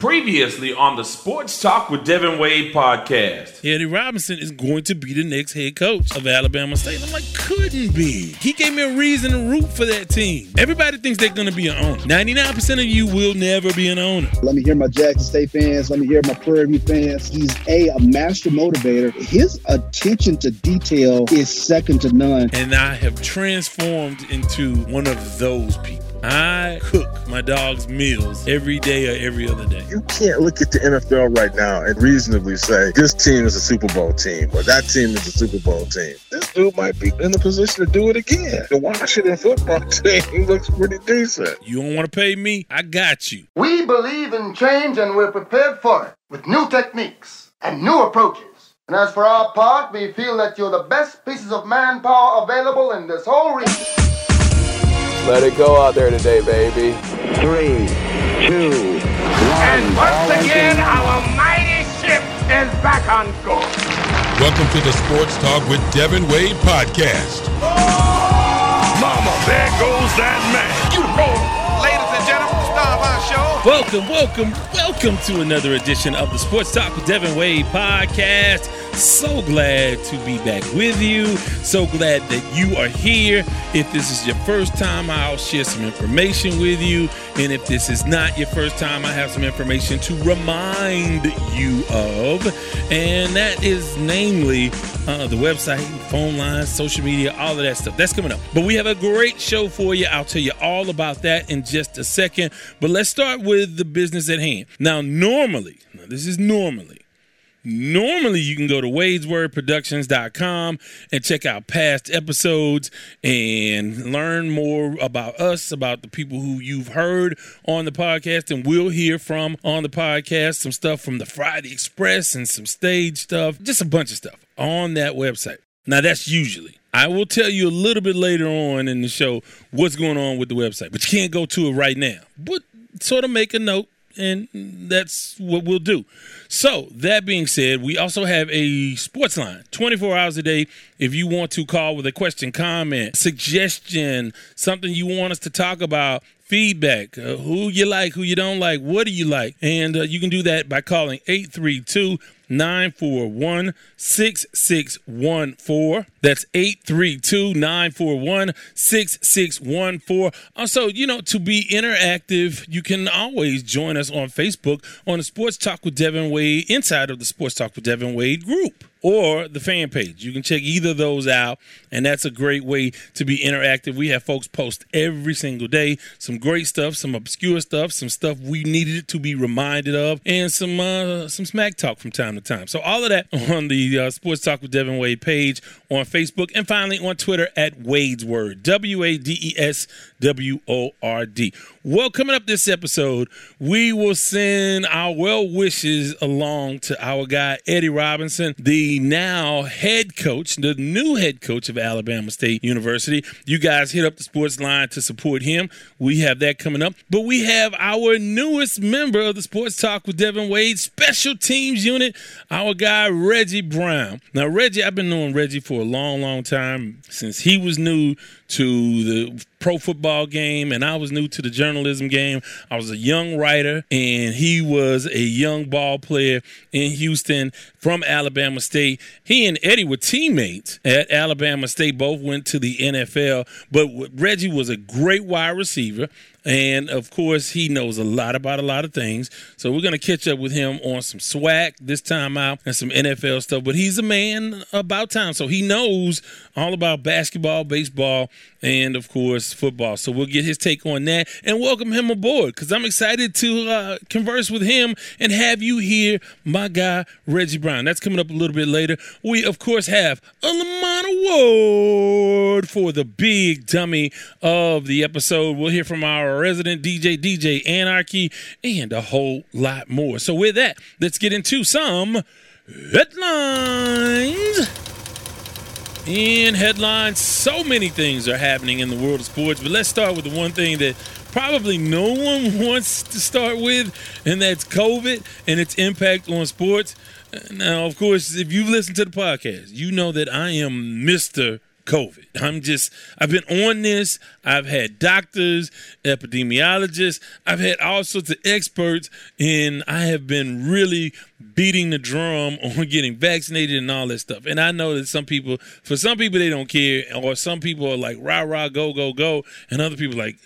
Previously on the Sports Talk with Devin Wade podcast. Eddie Robinson is going to be the next head coach of Alabama State. I'm like, couldn't be. He gave me a reason to root for that team. Everybody thinks they're going to be an owner. 99% of you will never be an owner. Let me hear my Jackson State fans. Let me hear my Prairie View fans. He's a, a master motivator. His attention to detail is second to none. And I have transformed into one of those people. I cook my dog's meals every day or every other day. You can't look at the NFL right now and reasonably say this team is a Super Bowl team or that team is a Super Bowl team. This dude might be in the position to do it again. The Washington football team looks pretty decent. You don't want to pay me? I got you. We believe in change and we're prepared for it with new techniques and new approaches. And as for our part, we feel that you're the best pieces of manpower available in this whole region. Let it go out there today, baby. Three, two, one. And once again, our mighty ship is back on course. Welcome to the Sports Talk with Devin Wade podcast. Oh, Mama, there goes that man. You the man. Ladies and gentlemen, star of our show. Welcome, welcome, welcome to another edition of the Sports Talk with Devin Wade podcast. So glad to be back with you. So glad that you are here. If this is your first time, I'll share some information with you. And if this is not your first time, I have some information to remind you of. And that is namely uh, the website, phone lines, social media, all of that stuff. That's coming up. But we have a great show for you. I'll tell you all about that in just a second. But let's start with the business at hand. Now, normally, now this is normally, Normally, you can go to wadeswordproductions.com and check out past episodes and learn more about us, about the people who you've heard on the podcast and will hear from on the podcast. Some stuff from the Friday Express and some stage stuff, just a bunch of stuff on that website. Now, that's usually. I will tell you a little bit later on in the show what's going on with the website, but you can't go to it right now. But sort of make a note and that's what we'll do. So, that being said, we also have a sports line 24 hours a day. If you want to call with a question, comment, suggestion, something you want us to talk about, feedback, uh, who you like, who you don't like, what do you like, and uh, you can do that by calling 832 941 6614. That's 832 941 6614. Also, you know, to be interactive, you can always join us on Facebook on the Sports Talk with Devin Wade, inside of the Sports Talk with Devin Wade group or the fan page. You can check either of those out, and that's a great way to be interactive. We have folks post every single day some great stuff, some obscure stuff, some stuff we needed to be reminded of, and some uh, some smack talk from time to time. So all of that on the uh, Sports Talk with Devin Wade page on Facebook, and finally on Twitter at Wade's Word, W A D E S W O R D. Well, coming up this episode, we will send our well wishes along to our guy Eddie Robinson, the now head coach, the new head coach of Alabama State University. You guys hit up the sports line to support him. We have that coming up. But we have our newest member of the Sports Talk with Devin Wade special teams unit, our guy Reggie Brown. Now, Reggie, I've been knowing Reggie for a long, long time since he was new to the pro football game and I was new to the journalism game. I was a young writer and he was a young ball player in Houston from Alabama State. He and Eddie were teammates at Alabama State, both went to the NFL, but Reggie was a great wide receiver. And of course, he knows a lot about a lot of things. So we're going to catch up with him on some swag this time out and some NFL stuff. But he's a man about time. So he knows all about basketball, baseball, and of course, football. So we'll get his take on that and welcome him aboard because I'm excited to uh, converse with him and have you hear my guy, Reggie Brown. That's coming up a little bit later. We, of course, have a Lamont Award for the big dummy of the episode. We'll hear from our resident DJ, DJ Anarchy, and a whole lot more. So, with that, let's get into some headlines. In headlines, so many things are happening in the world of sports, but let's start with the one thing that probably no one wants to start with, and that's COVID and its impact on sports. Now, of course, if you've listened to the podcast, you know that I am Mr. COVID. I'm just, I've been on this. I've had doctors, epidemiologists, I've had all sorts of experts, and I have been really beating the drum on getting vaccinated and all that stuff. And I know that some people, for some people, they don't care, or some people are like, rah, rah, go, go, go. And other people like,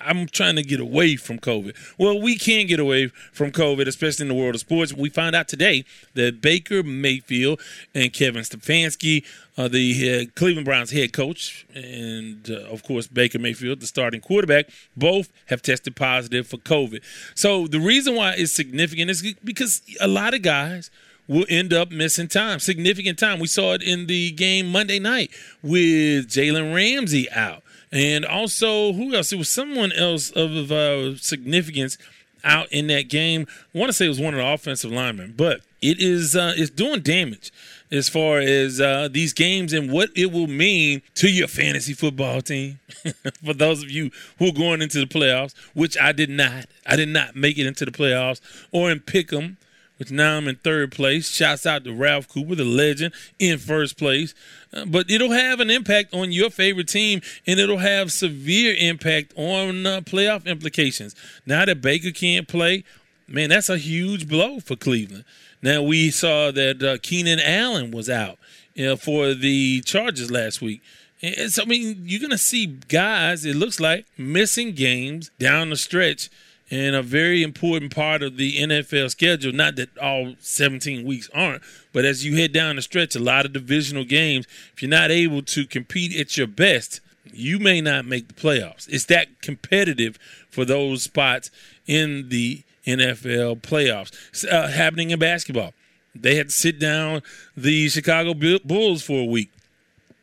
I'm trying to get away from COVID. Well, we can't get away from COVID, especially in the world of sports. We find out today that Baker Mayfield and Kevin Stefanski, uh, the Cleveland Browns head coach, and uh, of course Baker Mayfield, the starting quarterback, both have tested positive for COVID. So the reason why it's significant is because a lot of guys will end up missing time, significant time. We saw it in the game Monday night with Jalen Ramsey out. And also, who else? It was someone else of uh, significance out in that game. I want to say it was one of the offensive linemen, but it is uh, it's doing damage as far as uh, these games and what it will mean to your fantasy football team. For those of you who are going into the playoffs, which I did not, I did not make it into the playoffs or in Pick'em which now I'm in third place. Shouts out to Ralph Cooper, the legend, in first place. Uh, but it'll have an impact on your favorite team, and it'll have severe impact on uh, playoff implications. Now that Baker can't play, man, that's a huge blow for Cleveland. Now we saw that uh, Keenan Allen was out you know, for the Chargers last week. And so, I mean, you're going to see guys, it looks like, missing games down the stretch and a very important part of the NFL schedule. Not that all 17 weeks aren't, but as you head down the stretch, a lot of divisional games, if you're not able to compete at your best, you may not make the playoffs. It's that competitive for those spots in the NFL playoffs. Uh, happening in basketball. They had to sit down the Chicago Bulls for a week.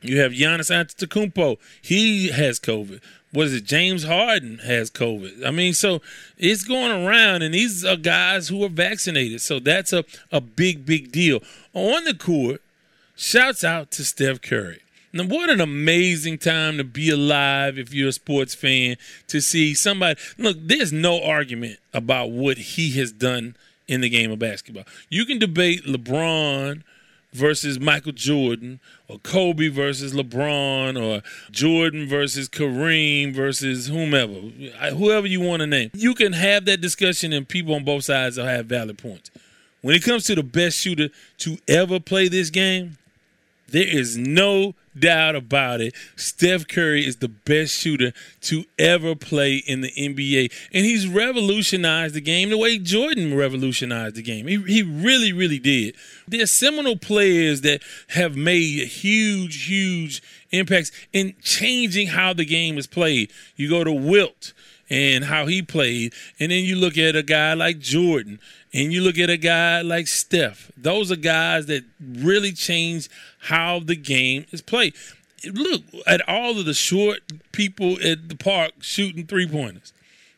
You have Giannis Antetokounmpo. He has COVID what is it? James Harden has COVID. I mean, so it's going around, and these are guys who are vaccinated. So that's a, a big, big deal. On the court, shouts out to Steph Curry. Now, what an amazing time to be alive if you're a sports fan to see somebody. Look, there's no argument about what he has done in the game of basketball. You can debate LeBron versus Michael Jordan, or Kobe versus LeBron, or Jordan versus Kareem versus whomever, whoever you want to name. You can have that discussion, and people on both sides will have valid points. When it comes to the best shooter to ever play this game, there is no doubt about it. Steph Curry is the best shooter to ever play in the NBA. And he's revolutionized the game the way Jordan revolutionized the game. He, he really, really did. There's seminal players that have made huge, huge impacts in changing how the game is played. You go to Wilt and how he played. And then you look at a guy like Jordan and you look at a guy like Steph. Those are guys that really change how the game is played. Look at all of the short people at the park shooting three pointers.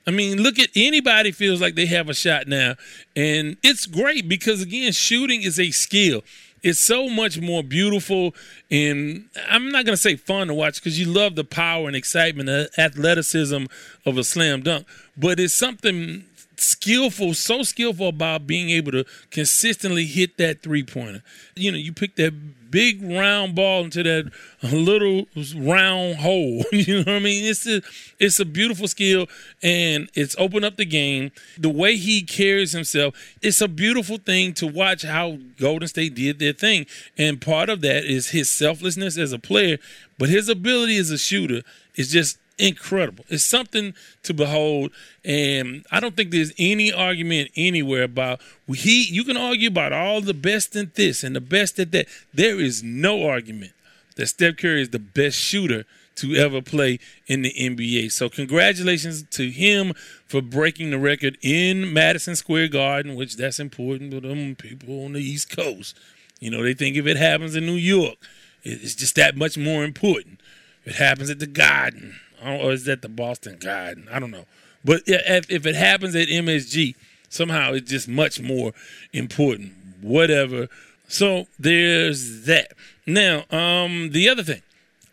I mean, look at anybody feels like they have a shot now. And it's great because, again, shooting is a skill. It's so much more beautiful and I'm not going to say fun to watch because you love the power and excitement, and athleticism of a slam dunk, but it's something skillful, so skillful about being able to consistently hit that three pointer. You know, you pick that big round ball into that little round hole. you know what I mean? It's a it's a beautiful skill and it's opened up the game. The way he carries himself, it's a beautiful thing to watch how Golden State did their thing. And part of that is his selflessness as a player, but his ability as a shooter is just incredible. It's something to behold, and I don't think there's any argument anywhere about he. You can argue about all the best in this and the best at that. There is no argument that Steph Curry is the best shooter to ever play in the NBA. So congratulations to him for breaking the record in Madison Square Garden, which that's important to them people on the East Coast. You know, they think if it happens in New York, it's just that much more important. It happens at the Garden, or is that the Boston Garden? I don't know. But if, if it happens at MSG, somehow it's just much more important. Whatever. So there's that. Now, um, the other thing,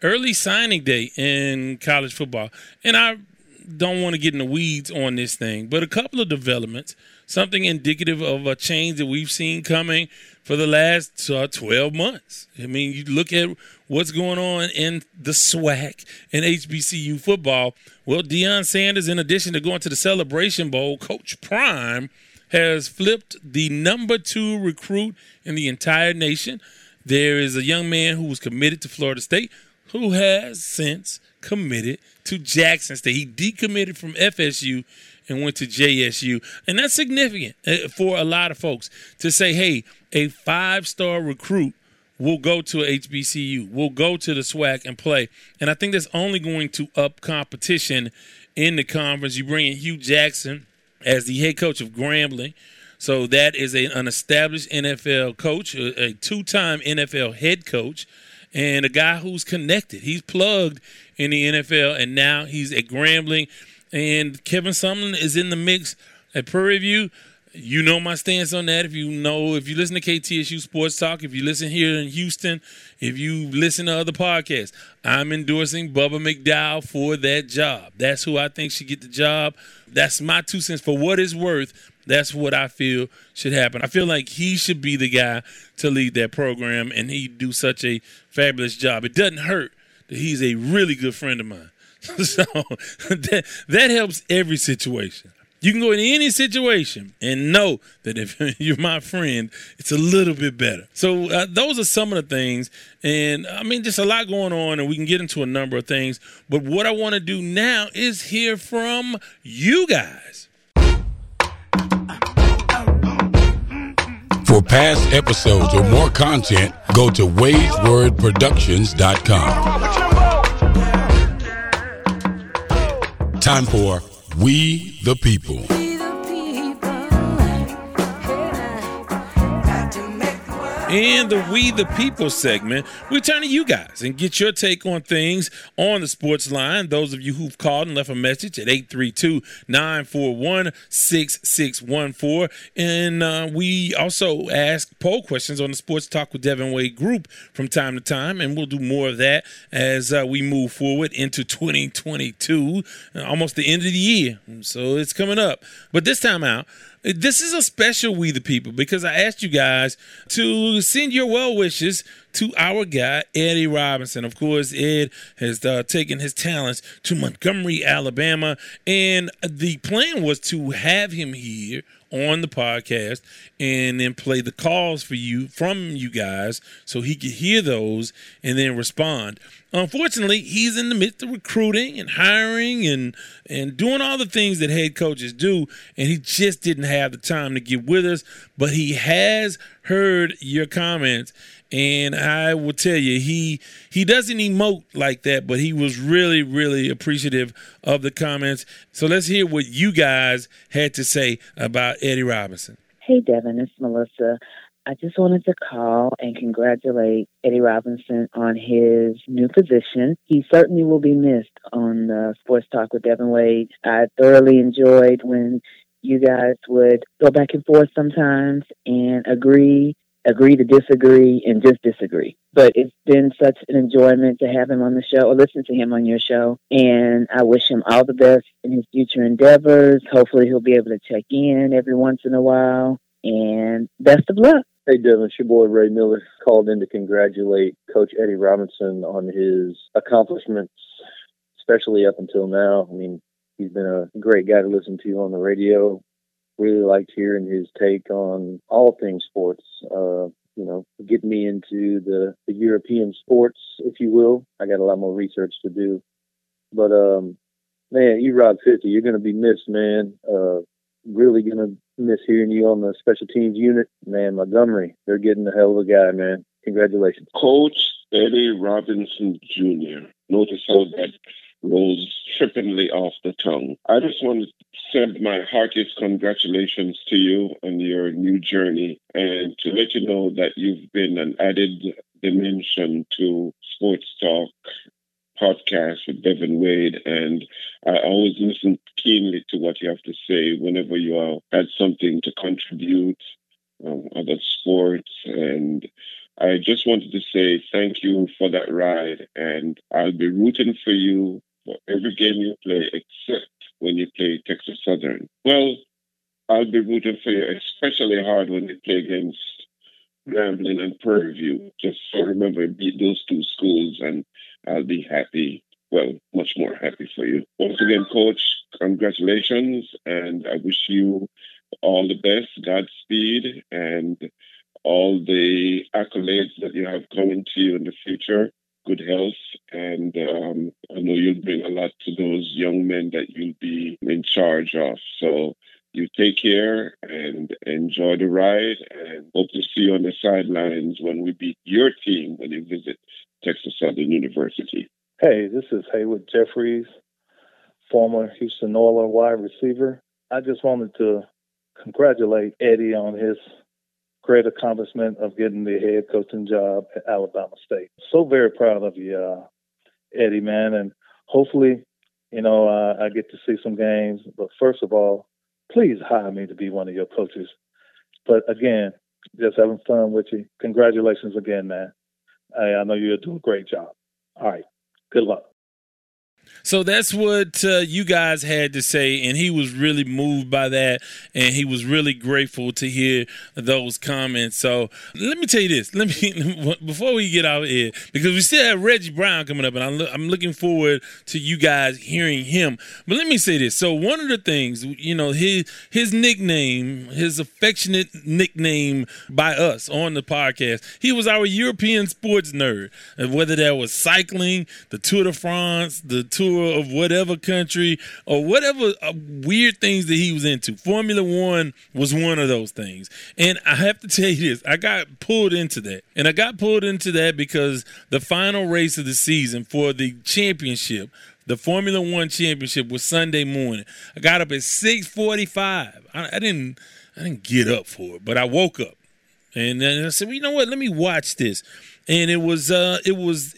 early signing day in college football, and I don't want to get in the weeds on this thing, but a couple of developments, something indicative of a change that we've seen coming for the last uh, 12 months. I mean, you look at what's going on in the SWAC and HBCU football. Well, Deion Sanders, in addition to going to the Celebration Bowl, Coach Prime has flipped the number two recruit in the entire nation. There is a young man who was committed to Florida State who has since committed to Jackson State. He decommitted from FSU and went to JSU. And that's significant uh, for a lot of folks to say, hey, a five star recruit will go to HBCU, will go to the SWAC and play. And I think that's only going to up competition in the conference. You bring in Hue Jackson as the head coach of Grambling. So that is a, an established NFL coach, a, a two time NFL head coach, and a guy who's connected. He's plugged in the NFL, and now he's at Grambling. And Kevin Sumlin is in the mix at Prairie View. You know my stance on that. If you know, if you listen to KTSU Sports Talk, if you listen here in Houston, if you listen to other podcasts, I'm endorsing Bubba McDowell for that job. That's who I think should get the job. That's my two cents. For what it's worth, that's what I feel should happen. I feel like he should be the guy to lead that program, and he do such a fabulous job. It doesn't hurt that he's a really good friend of mine. so that that helps every situation. You can go in any situation and know that if you're my friend, it's a little bit better. So uh, those are some of the things, and I mean, just a lot going on, and we can get into a number of things. But what I want to do now is hear from you guys. For past episodes or more content, go to wadeswordproductions.com. Time for We the People. In the We the People segment, we turn to you guys and get your take on things on the sports line. Those of you who've called and left a message at 832 941 6614. And uh, we also ask poll questions on the Sports Talk with Devin Wade group from time to time. And we'll do more of that as uh, we move forward into 2022, almost the end of the year. So it's coming up. But this time out, this is a special We the People because I asked you guys to send your well wishes to our guy, Eddie Robinson. Of course, Ed has uh, taken his talents to Montgomery, Alabama, and the plan was to have him here on the podcast and then play the calls for you from you guys so he could hear those and then respond. Unfortunately, he's in the midst of recruiting and hiring and and doing all the things that head coaches do, and he just didn't have the time to get with us. But he has heard your comments, and I will tell you, he he doesn't emote like that, but he was really, really appreciative of the comments. So let's hear what you guys had to say about Eddie Robinson. Hey, Devin, it's Melissa. I just wanted to call and congratulate Eddie Robinson on his new position. He certainly will be missed on the Sports Talk with Devin Wade. I thoroughly enjoyed when you guys would go back and forth sometimes and agree, agree to disagree, and just disagree. But it's been such an enjoyment to have him on the show or listen to him on your show. And I wish him all the best in his future endeavors. Hopefully, he'll be able to check in every once in a while. And best of luck. Hey, Devin, it's your boy Ray Miller called in to congratulate Coach Eddie Robinson on his accomplishments, especially up until now. I mean, he's been a great guy to listen to on the radio. Really liked hearing his take on all things sports. Uh, you know, getting me into the, the European sports, if you will. I got a lot more research to do. But, um, man, E-Rob 50, you're going to be missed, man. Uh, really going to miss hearing you on the special teams unit. Man, Montgomery, they're getting a hell of a guy, man. Congratulations. Coach Eddie Robinson Jr. Notice how that rolls trippingly off the tongue. I just want to send my heartiest congratulations to you on your new journey and to let you know that you've been an added dimension to sports talk podcast with Devin Wade, and I always listen keenly to what you have to say whenever you are, had something to contribute um, about sports. And I just wanted to say thank you for that ride, and I'll be rooting for you for every game you play, except when you play Texas Southern? Well, I'll be rooting for you especially hard when you play against Grambling and Prairie View. Just so remember, beat those two schools, and I'll be happy. Well, much more happy for you. Once again, Coach, congratulations, and I wish you all the best, Godspeed, and all the accolades that you have coming to you in the future. Good health, and um, I know you'll bring a lot to those young men that you'll be in charge of. So you take care and enjoy the ride, and hope to see you on the sidelines when we beat your team when you visit Texas Southern University. Hey, this is Haywood Jeffires, former Houston Oilers wide receiver. I just wanted to congratulate Eddie on his great accomplishment of getting the head coaching job at Alabama State. So very proud of you, uh, Eddie, man, and hopefully, you know, uh, I get to see some games. But first of all, please hire me to be one of your coaches. But again, just having fun with you. Congratulations again, man. I, I know you're doing a great job. All right. Good luck. So that's what uh, you guys had to say, and he was really moved by that, and he was really grateful to hear those comments. So let me tell you this: let me before we get out of here, because we still have Reggie Brown coming up, and I'm, I'm looking forward to you guys hearing him. But let me say this: so one of the things, you know, his his nickname, his affectionate nickname by us on the podcast, he was our European sports nerd, and whether that was cycling, the Tour de France, the tour of whatever country or whatever uh, weird things that he was into. Formula One was one of those things. And I have to tell you this I got pulled into that. And I got pulled into that because the final race of the season for the championship the Formula One championship was Sunday morning. I got up at six forty-five. I, I, didn't, I didn't get up for it, but I woke up, and then I said, "Well, you know what? Let me watch this." And it was uh it was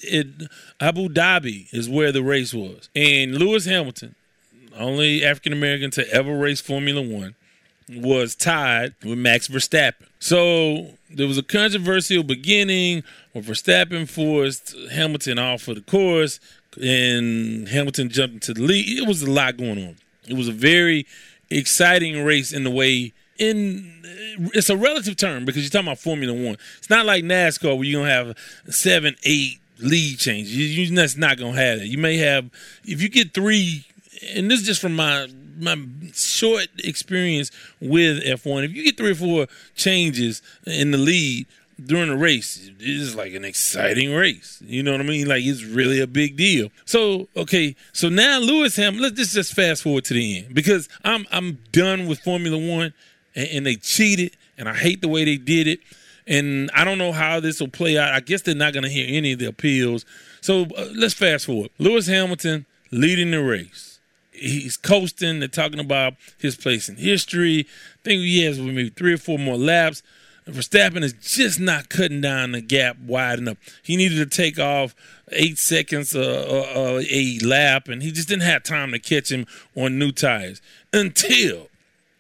Abu Dhabi is where the race was, and Lewis Hamilton, only African American to ever race Formula One, was tied with Max Verstappen. So there was a controversial beginning where Verstappen forced Hamilton off of the course, and Hamilton jumped into the lead. It was a lot going on. It was a very exciting race in the way in it's a relative term because you're talking about Formula One. It's not like NASCAR where you're gonna have seven, eight lead changes. You, you that's not gonna have that. You may have if you get three, and this is just from my my short experience with F1. If you get three or four changes in the lead during the race, it's like an exciting race. You know what I mean? Like it's really a big deal. So okay, so now Lewis Hamilton. Let's just fast forward to the end because I'm I'm done with Formula One and, and they cheated, and I hate the way they did it. And I don't know how this will play out. I guess they're not going to hear any of the appeals. So uh, let's fast forward. Lewis Hamilton leading the race. He's coasting. They're talking about his place in history. I think he has maybe three or four more laps. Verstappen is just not cutting down the gap wide enough. He needed to take off eight seconds uh, uh, uh a lap, and he just didn't have time to catch him on new tires until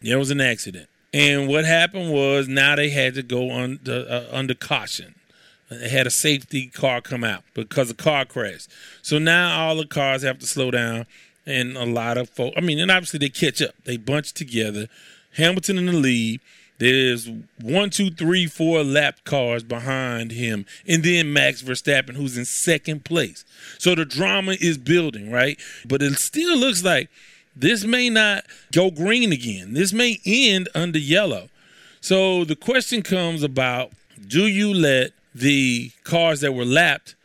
there was an accident. And what happened was now they had to go under uh, under caution. They had a safety car come out because of car crash. So now all the cars have to slow down, and a lot of folks. I mean, and obviously they catch up. They bunch together. Hamilton in the lead. There's one, two, three, four lap cars behind him, and then Max Verstappen, who's in second place. So the drama is building, right? But it still looks like this may not go green again. This may end under yellow. So the question comes about do you let the cars that were lapped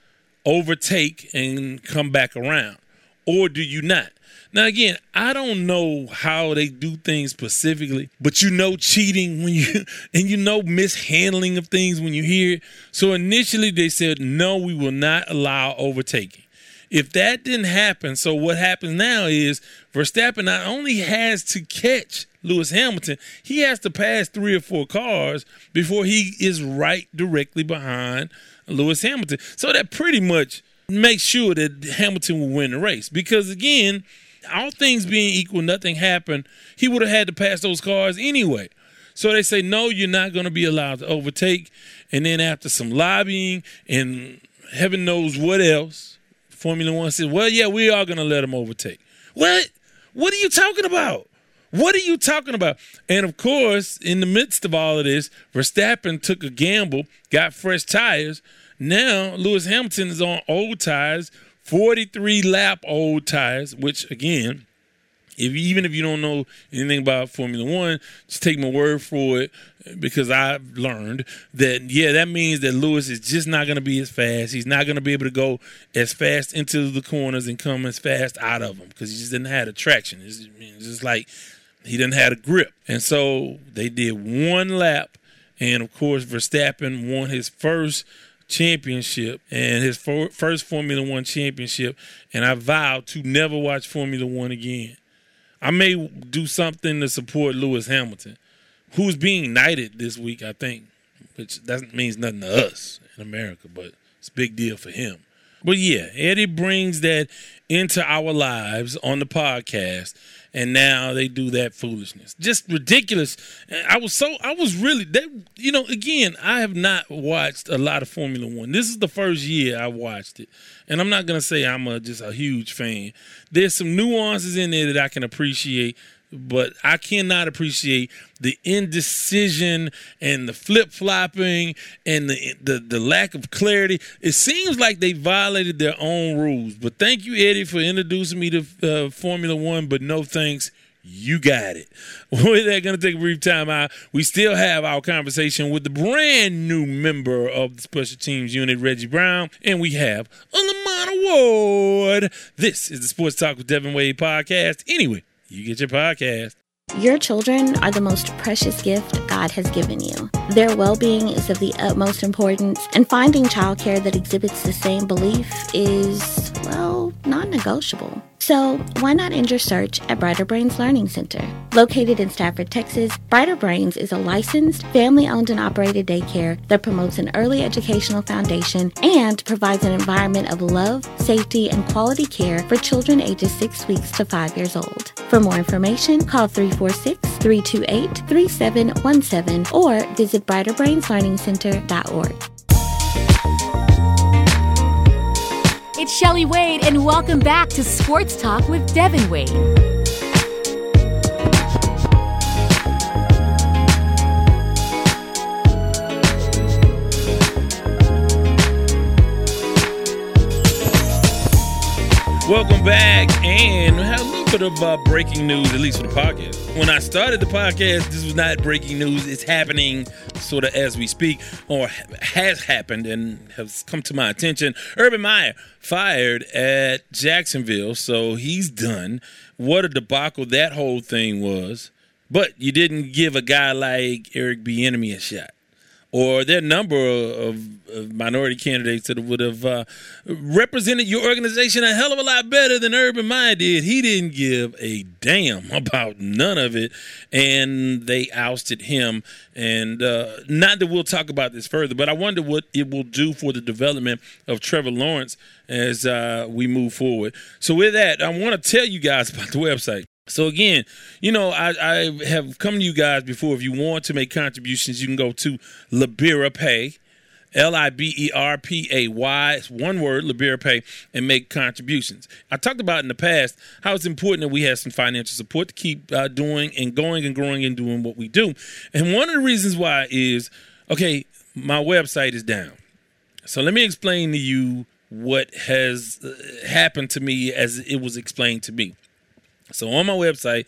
overtake and come back around? Or do you not? Now again, I don't know how they do things specifically, but you know cheating when you and you know mishandling of things when you hear it. So initially they said no, we will not allow overtaking. If that didn't happen, so what happens now is Verstappen not only has to catch Lewis Hamilton, he has to pass three or four cars before he is right directly behind Lewis Hamilton. So that pretty much makes sure that Hamilton will win the race. Because again, all things being equal, nothing happened. He would have had to pass those cars anyway. So they say, no, you're not going to be allowed to overtake. And then after some lobbying and heaven knows what else, Formula One said, well, yeah, we are going to let them overtake. What? What are you talking about? What are you talking about? And of course, in the midst of all of this, Verstappen took a gamble, got fresh tires. Now Lewis Hamilton is on old tires, 43 lap old tires, which again, if even if you don't know anything about Formula One, just take my word for it because I've learned that yeah, that means that Lewis is just not going to be as fast. He's not going to be able to go as fast into the corners and come as fast out of them because he just didn't have the traction. It's, it's just like he didn't have a grip, and so they did one lap, and of course Verstappen won his first championship and his first Formula One championship, and I vowed to never watch Formula One again. I may do something to support Lewis Hamilton, who's being knighted this week, I think, which that means nothing to us in America, but it's a big deal for him. But yeah, Eddie brings that into our lives on the podcast and now they do that foolishness. Just ridiculous. I was so I was really that you know again I have not watched a lot of Formula One. This is the first year I watched it, and I'm not gonna say I'm a, just a huge fan. There's some nuances in there that I can appreciate but I cannot appreciate the indecision and the flip flopping and the, the the lack of clarity. It seems like they violated their own rules. But thank you, Eddie, for introducing me to uh, Formula One. But no thanks. You got it. We're going to take a brief time out. We still have our conversation with the brand new member of the Special Teams Unit, Reggie Brown, and we have a Lamont Award. This is the Sports Talk with Devin Wade podcast. Anyway, you get your podcast. Your children are the most precious gift God has given you. Their well being is of the utmost importance, and finding childcare that exhibits the same belief is, well, non negotiable. So, why not end your search at Brighter Brains Learning Center? Located in Stafford, Texas, Brighter Brains is a licensed, family owned and operated daycare that promotes an early educational foundation and provides an environment of love, safety, and quality care for children ages 6 weeks to 5 years old. For more information, call 346 328 3717 or visit brighterbrainslearningcenter.org. It's Shelly Wade, and welcome back to Sports Talk with Devin Wade. Welcome back, and we have a little bit of uh, breaking news, at least for the podcast. When I started the podcast, this was not breaking news. It's happening sort of as we speak, or has happened and has come to my attention. Urban Meyer fired at Jacksonville, so he's done. What a debacle that whole thing was. But you didn't give a guy like Eric Bieniemy a shot or a number of, of, minority candidates that would have uh, represented your organization a hell of a lot better than Urban Meyer did. He didn't give a damn about none of it, and they ousted him. And uh, not that we'll talk about this further, but I wonder what it will do for the development of Trevor Lawrence as uh, we move forward. So, with that, I want to tell you guys about the website. So again, you know, I, I have come to you guys before. If you want to make contributions, you can go to Liberapay, L I B E R P A Y, one word, Liberapay, and make contributions. I talked about in the past how it's important that we have some financial support to keep uh, doing and going and growing and doing what we do. And one of the reasons why is okay, my website is down. So let me explain to you what has uh, happened to me as it was explained to me. So on my website,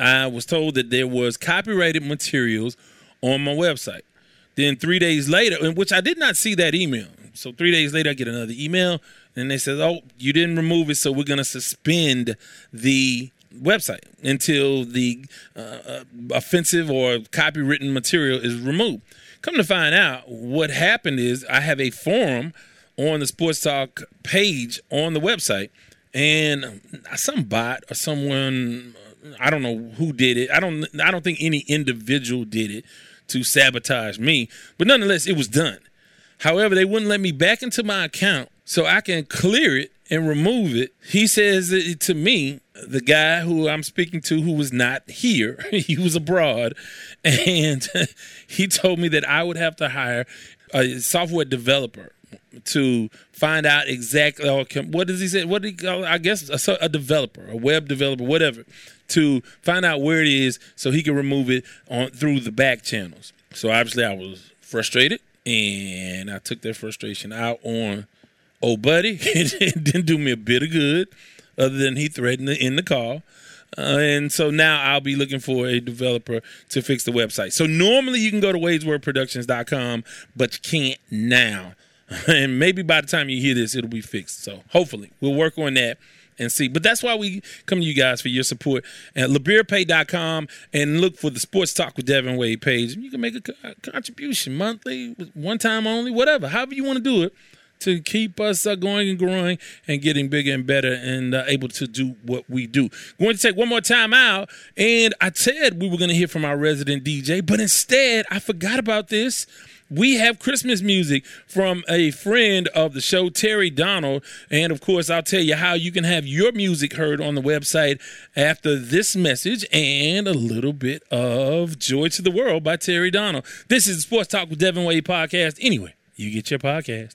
I was told that there was copyrighted materials on my website. Then three days later, in which I did not see that email. So three days later, I get another email, and they said, "Oh, you didn't remove it, so we're going to suspend the website until the uh, uh, offensive or copywritten material is removed." Come to find out, what happened is I have a forum on the Sports Talk page on the website and some bot or someone I don't know who did it. I don't I don't think any individual did it to sabotage me, but nonetheless it was done. However, they wouldn't let me back into my account so I can clear it and remove it. He says to me, the guy who I'm speaking to who was not here, he was abroad, and he told me that I would have to hire a software developer to find out exactly what does he say? What do he call? I guess a, a developer, a web developer, whatever, to find out where it is so he can remove it on through the back channels. So obviously, I was frustrated, and I took that frustration out on old buddy. it didn't do me a bit of good, other than he threatened to end the call. Uh, and so now I'll be looking for a developer to fix the website. So normally you can go to wadeswordproductions.com, but you can't now. and maybe by the time you hear this, it'll be fixed. So hopefully we'll work on that and see. But that's why we come to you guys for your support at Liberapay.com and look for the Sports Talk with Devin Wade page. You can make a contribution monthly, one time only, whatever, however you want to do it to keep us uh, going and growing and getting bigger and better and uh, able to do what we do. Going to take one more time out, and I said we were going to hear from our resident DJ, but instead I forgot about this. We have Christmas music from a friend of the show, Terrie Donald. And of course, I'll tell you how you can have your music heard on the website after this message and a little bit of Joy to the World by Terrie Donald. This is the Sports Talk with Devin Wade podcast. Anyway, you get your podcast.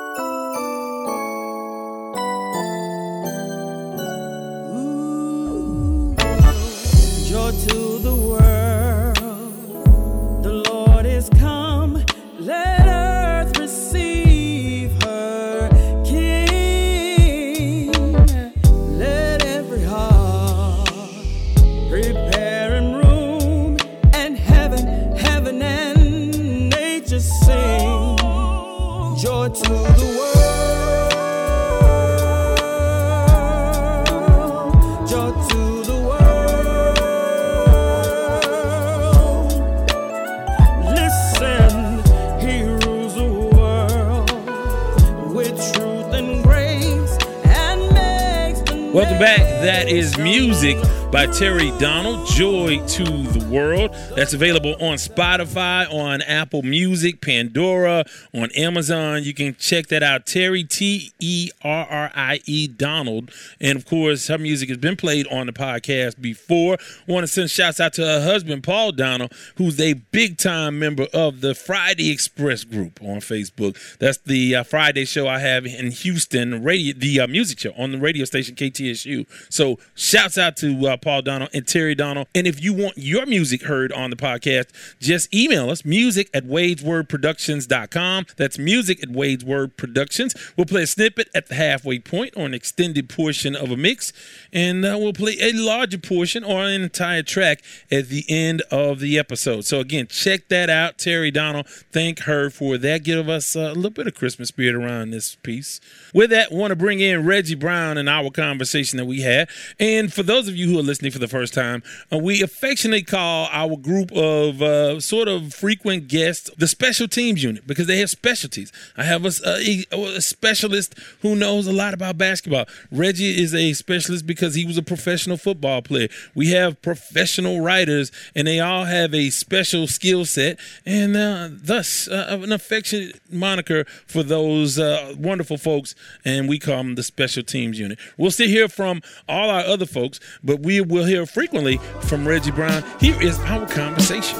music by Terrie Donald, Joy to the World. That's available on Spotify, on Apple Music, Pandora, on Amazon. You can check that out. Terrie, T E R R I E Donald. And of course, her music has been played on the podcast before. Want to send shouts out to her husband, Paul Donald, who's a big time member of the Friday Express group on Facebook. That's the uh, Friday show I have in Houston, radio, the uh, music show on the radio station KTSU. So shouts out to uh, Paul Donald and Terrie Donald. And if you want your music heard on the podcast, just email us music at wadeswordproductions.com. That's music at Wade's Word Productions. We'll play a snippet at the halfway point or an extended portion of a mix, and uh, we'll play a larger portion or an entire track at the end of the episode. So, again, check that out. Terrie Donald, thank her for that. Give us a little bit of Christmas spirit around this piece. With that, want to bring in Reggie Brown and our conversation that we had. And for those of you who are listening for the first time, uh, we affectionately call our group of uh, sort of frequent guests the special teams unit because they have specialties. I have a, a, a, specialist who knows a lot about basketball. Reggie is a specialist because he was a professional football player. We have professional writers, and they all have a special skill set, and uh, thus uh, an affectionate moniker for those uh, wonderful folks and we call them the special teams unit. We'll still hear from all our other folks, but we will hear frequently from Reggie Brown. Here is our conversation.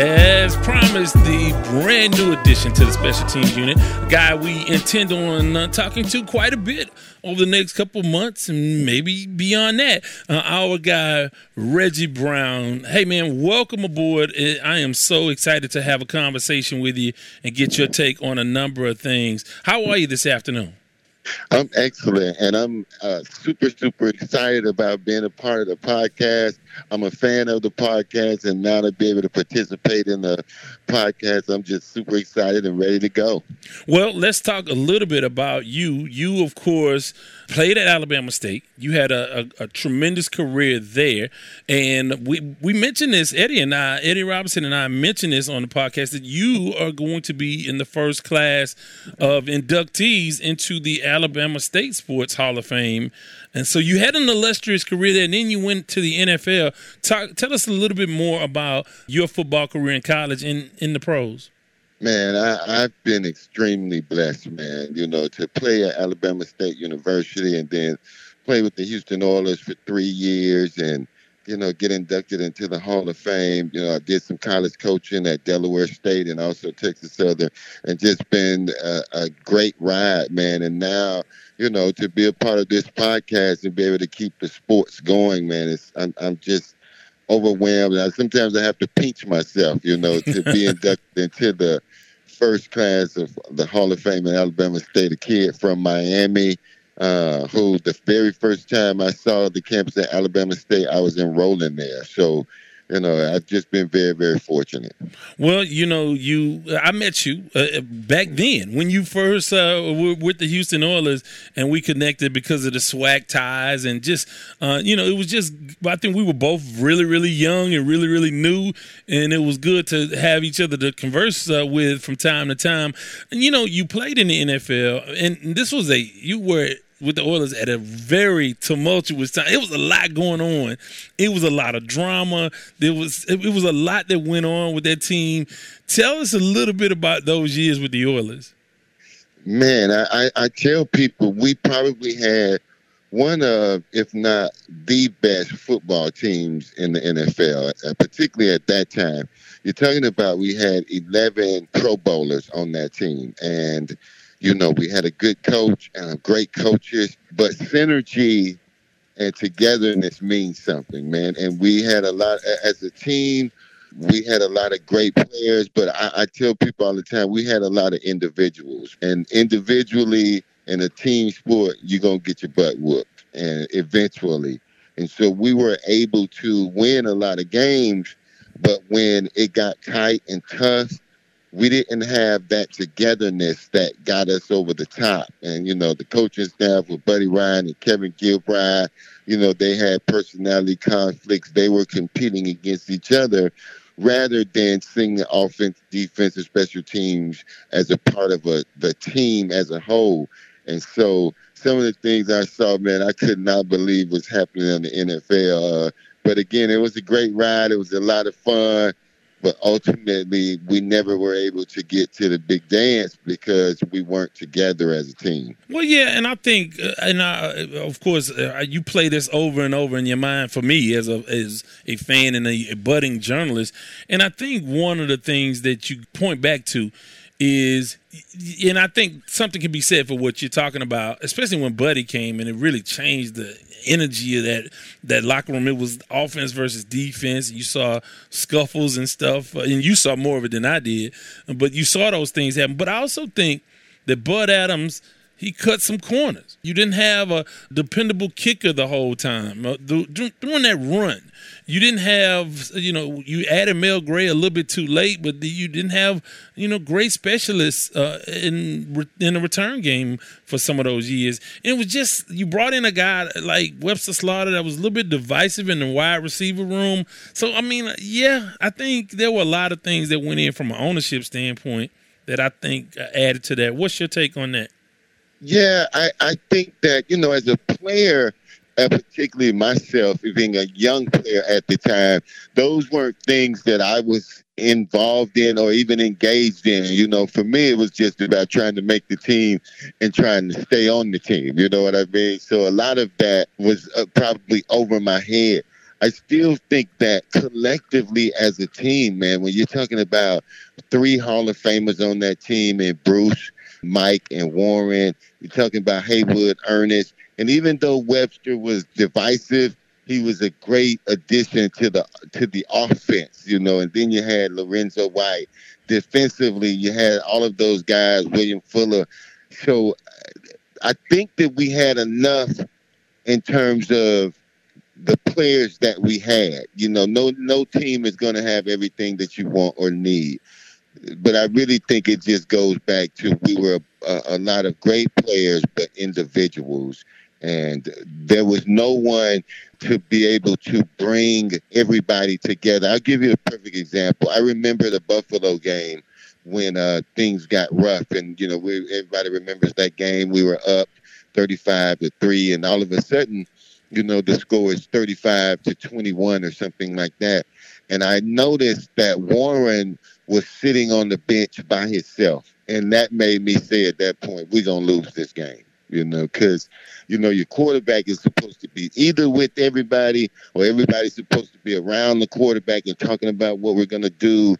As promised, the brand new addition to the special teams unit, a guy we intend on uh, talking to quite a bit over the next couple months and maybe beyond that. Uh, our guy, Reggie Brown. Hey, man, welcome aboard. I am so excited to have a conversation with you and get your take on a number of things. How are you this afternoon? I'm excellent, and I'm uh, super, super excited about being a part of the podcast. I'm a fan of the podcast, and now to be able to participate in the podcast, I'm just super excited and ready to go. Well, let's talk a little bit about you. You, of course, played at Alabama State. You had a, a, a tremendous career there, and we we mentioned this. Eddie and I, Eddie Robinson and I mentioned this on the podcast that you are going to be in the first class of inductees into the Alabama State Sports Hall of Fame. And so you had an illustrious career there, and then you went to the NFL. Talk, tell us a little bit more about your football career in college and in the pros. Man, I, I've been extremely blessed, man. You know, to play at Alabama State University and then play with the Houston Oilers for three years and – you know, get inducted into the Hall of Fame. You know, I did some college coaching at Delaware State and also Texas Southern, and just been a, a great ride, man. And now, you know, to be a part of this podcast and be able to keep the sports going, man, it's I'm, I'm just overwhelmed. I, sometimes I have to pinch myself, you know, to be inducted into the first class of the Hall of Fame in Alabama State. A kid from Miami uh, who the very first time I saw the campus at Alabama State, I was enrolling there. So, you know, I've just been very, very fortunate. Well, you know, you I met you uh, back then when you first uh, were with the Houston Oilers, and we connected because of the SWAC ties and just, uh, you know, it was just. I think we were both really, really young and really, really new, and it was good to have each other to converse uh, with from time to time. And you know, you played in the NFL, and this was a you were with the Oilers at a very tumultuous time. It was a lot going on. It was a lot of drama. There was it, was a lot that went on with that team. Tell us a little bit about those years with the Oilers. Man, I, I, I tell people we probably had one of, if not the best football teams in the NFL, uh, particularly at that time. You're talking about we had 11 Pro Bowlers on that team, and you know, we had a good coach and great coaches, but synergy and togetherness means something, man. And we had a lot as a team. We had a lot of great players, but I, I tell people all the time we had a lot of individuals, and individually in a team sport, you're gonna get your butt whooped, and eventually. And so we were able to win a lot of games, but when it got tight and tough, we didn't have that togetherness that got us over the top. And, you know, the coaching staff with Buddy Ryan and Kevin Gilbride, you know, they had personality conflicts. They were competing against each other rather than seeing the offense, defense, and special teams as a part of a, the team as a whole. And so some of the things I saw, man, I could not believe was happening in the NFL. Uh, but again, it was a great ride. It was a lot of fun but ultimately we never were able to get to the big dance because we weren't together as a team. Well, yeah, and I think, uh, and I, of course, uh, you play this over and over in your mind for me as a as a fan and a budding journalist, and I think one of the things that you point back to is and I think something can be said for what you're talking about, especially when Buddy came and it really changed the energy of that that locker room. It was offense versus defense. You saw scuffles and stuff, and you saw more of it than I did. But you saw those things happen. But I also think that Bud Adams he cut some corners. You didn't have a dependable kicker the whole time uh, during that run. You didn't have, you know, you added Mel Gray a little bit too late, but you didn't have, you know, great specialists uh, in in the return game for some of those years. And it was just you brought in a guy like Webster Slaughter that was a little bit divisive in the wide receiver room. So I mean, yeah, I think there were a lot of things that went in from an ownership standpoint that I think added to that. What's your take on that? Yeah, I, I think that, you know, as a player, uh, particularly myself, being a young player at the time, those weren't things that I was involved in or even engaged in. You know, for me, it was just about trying to make the team and trying to stay on the team. You know what I mean? So a lot of that was uh, probably over my head. I still think that collectively as a team, man, when you're talking about three Hall of Famers on that team and Bruce, Mike, and Warren, you're talking about Haywood, Ernest, and even though Webster was divisive, he was a great addition to the to the offense, you know. And then you had Lorenzo White. Defensively, you had all of those guys, William Fuller. So uh, I think that we had enough in terms of the players that we had. You know, no no team is going to have everything that you want or need. But I really think it just goes back to we were a, a lot of great players, but individuals. And there was no one to be able to bring everybody together. I'll give you a perfect example. I remember the Buffalo game when uh, things got rough, and you know, we, everybody remembers that game. We were up 35 to three, and all of a sudden, you know, the score is 35 to 21 or something like that. And I noticed that Warren was sitting on the bench by himself, and that made me say at that point, we're gonna lose this game you know, because, you know, your quarterback is supposed to be either with everybody or everybody's supposed to be around the quarterback and talking about what we're to do.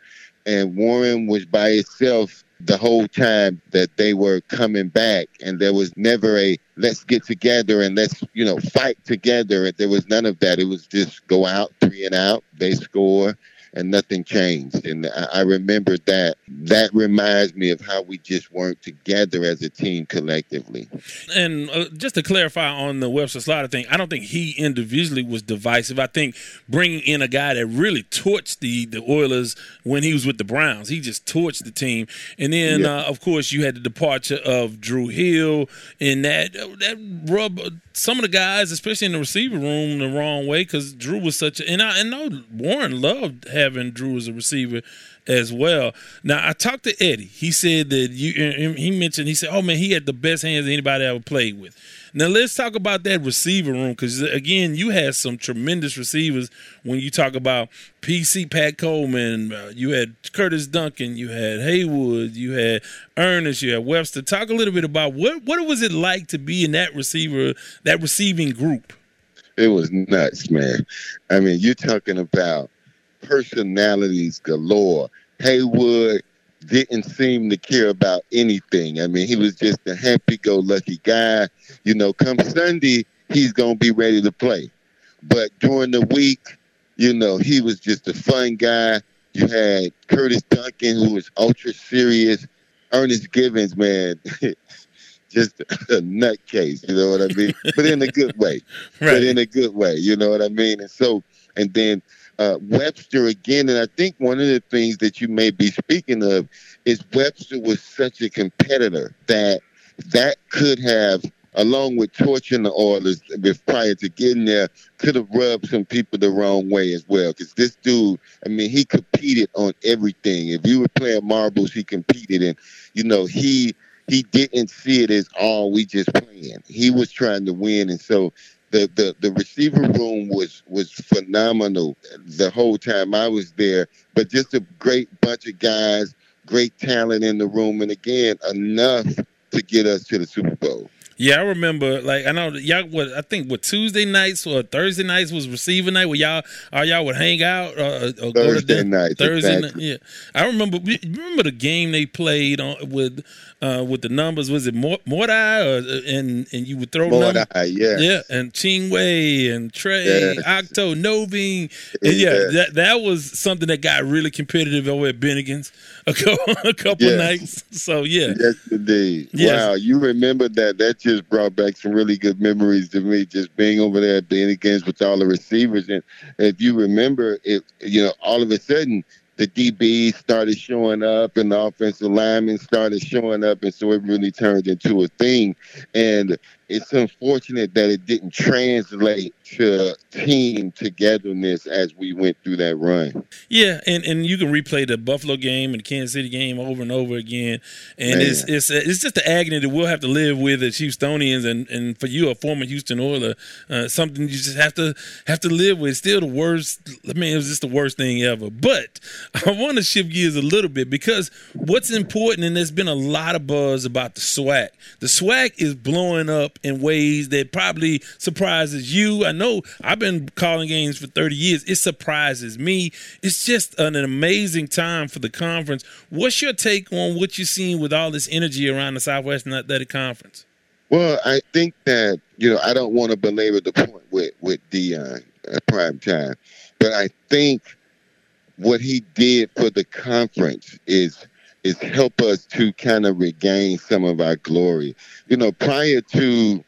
And Warren was by himself the whole time that they were coming back. And there was never a let's get together and let's, you know, fight together. There was none of that. It was just go out, three and out, they score, and nothing changed. And I, I remember that. That reminds me of how we just weren't together as a team collectively. And uh, just to clarify on the Webster Slaughter thing, I don't think he individually was divisive. I think bringing in a guy that really torched the the Oilers when he was with the Browns, he just torched the team. And then, yeah. uh, of course, you had the departure of Drew Hill, and that that rub some of the guys, especially in the receiver room, the wrong way because Drew was such a. And I, I know Warren loved having Drew as a receiver as well. Now I talked to Eddie. He said that you. He mentioned he said, "Oh man, he had the best hands anybody ever played with." Now let's talk about that receiver room because again, you had some tremendous receivers when you talk about PC Pat Coleman. Uh, you had Curtis Duncan, you had Haywood, you had Ernest, you had Webster. Talk a little bit about what what was it like to be in that receiver that receiving group. It was nuts, man. I mean, you're talking about personalities galore. Haywood didn't seem to care about anything. I mean, he was just a happy-go-lucky guy. You know, come Sunday, he's gonna be ready to play. But during the week, you know, he was just a fun guy. You had Curtis Duncan, who was ultra serious. Ernest Givens, man, just a nutcase. You know what I mean? but in a good way. Right. But in a good way. You know what I mean? And so, and then uh, Webster again, and I think one of the things that you may be speaking of is Webster was such a competitor that that could have, along with torching the Oilers prior to getting there, could have rubbed some people the wrong way as well. Because this dude, I mean, he competed on everything. If you were playing marbles, he competed, and you know he he didn't see it as all oh, we just playing. He was trying to win, and so the, the, the receiver room was was phenomenal the whole time I was there. But just a great bunch of guys, great talent in the room, and again enough to get us to the Super Bowl. Yeah, I remember. Like I know y'all. What I think what Tuesday nights or Thursday nights was receiving night where y'all all y'all would hang out uh, uh, or, or Thursday night. Thursday exactly. night. Yeah, I remember. Remember the game they played on with uh, with the numbers. Was it Mordai or uh, and and you would throw Mordai, yeah, yeah, and Chingwe and Trey, yes. Octo, Novine, and yeah, yeah, that that was something that got really competitive over at Bennigan's a couple, a couple yes. nights. So yeah, yes, indeed. Yes. Wow, you remember that? That just brought back some really good memories to me. Just being over there at Bennigan's with all the receivers, and if you remember, it you know all of a sudden the DBs started showing up and the offensive linemen started showing up, and so it really turned into a thing. And it's unfortunate that it didn't translate to team togetherness as we went through that run. Yeah, and, and you can replay the Buffalo game and the Kansas City game over and over again, and Man. it's it's it's just the agony that we'll have to live with as Houstonians, and, and for you, a former Houston Oiler, uh, something you just have to have to live with. It's still the worst. I mean, it was just the worst thing ever. But I want to shift gears a little bit because what's important, and there's been a lot of buzz about the SWAC. The SWAC is blowing up in ways that probably surprises you. I know I've been calling games for 30 years. It surprises me. It's just an amazing time for the conference. What's your take on what you're seeing with all this energy around the Southwestern Athletic Conference? Well, I think that, you know, I don't want to belabor the point with, with Deion at prime time, but I think what he did for the conference is is help us to kind of regain some of our glory. You know, prior to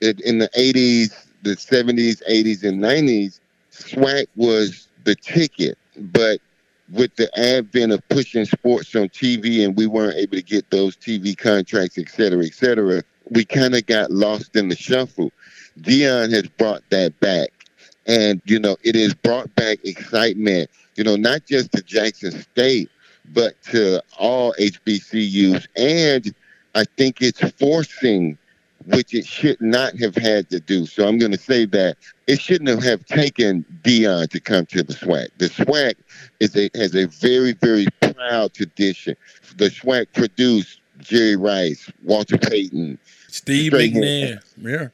in the 80s, the 70s, 80s, and 90s, SWAC was the ticket. But with the advent of pushing sports on TV and we weren't able to get those TV contracts, et cetera, et cetera, we kind of got lost in the shuffle. Deion has brought that back. And, you know, it has brought back excitement, you know, not just to Jackson State, but to all HBCUs. And I think it's forcing, which it should not have had to do. So I'm going to say that it shouldn't have taken Deion to come to the SWAC. The SWAC is a, has a very, very proud tradition. The SWAC produced Jerry Rice, Walter Payton, Steve McNair. Yeah.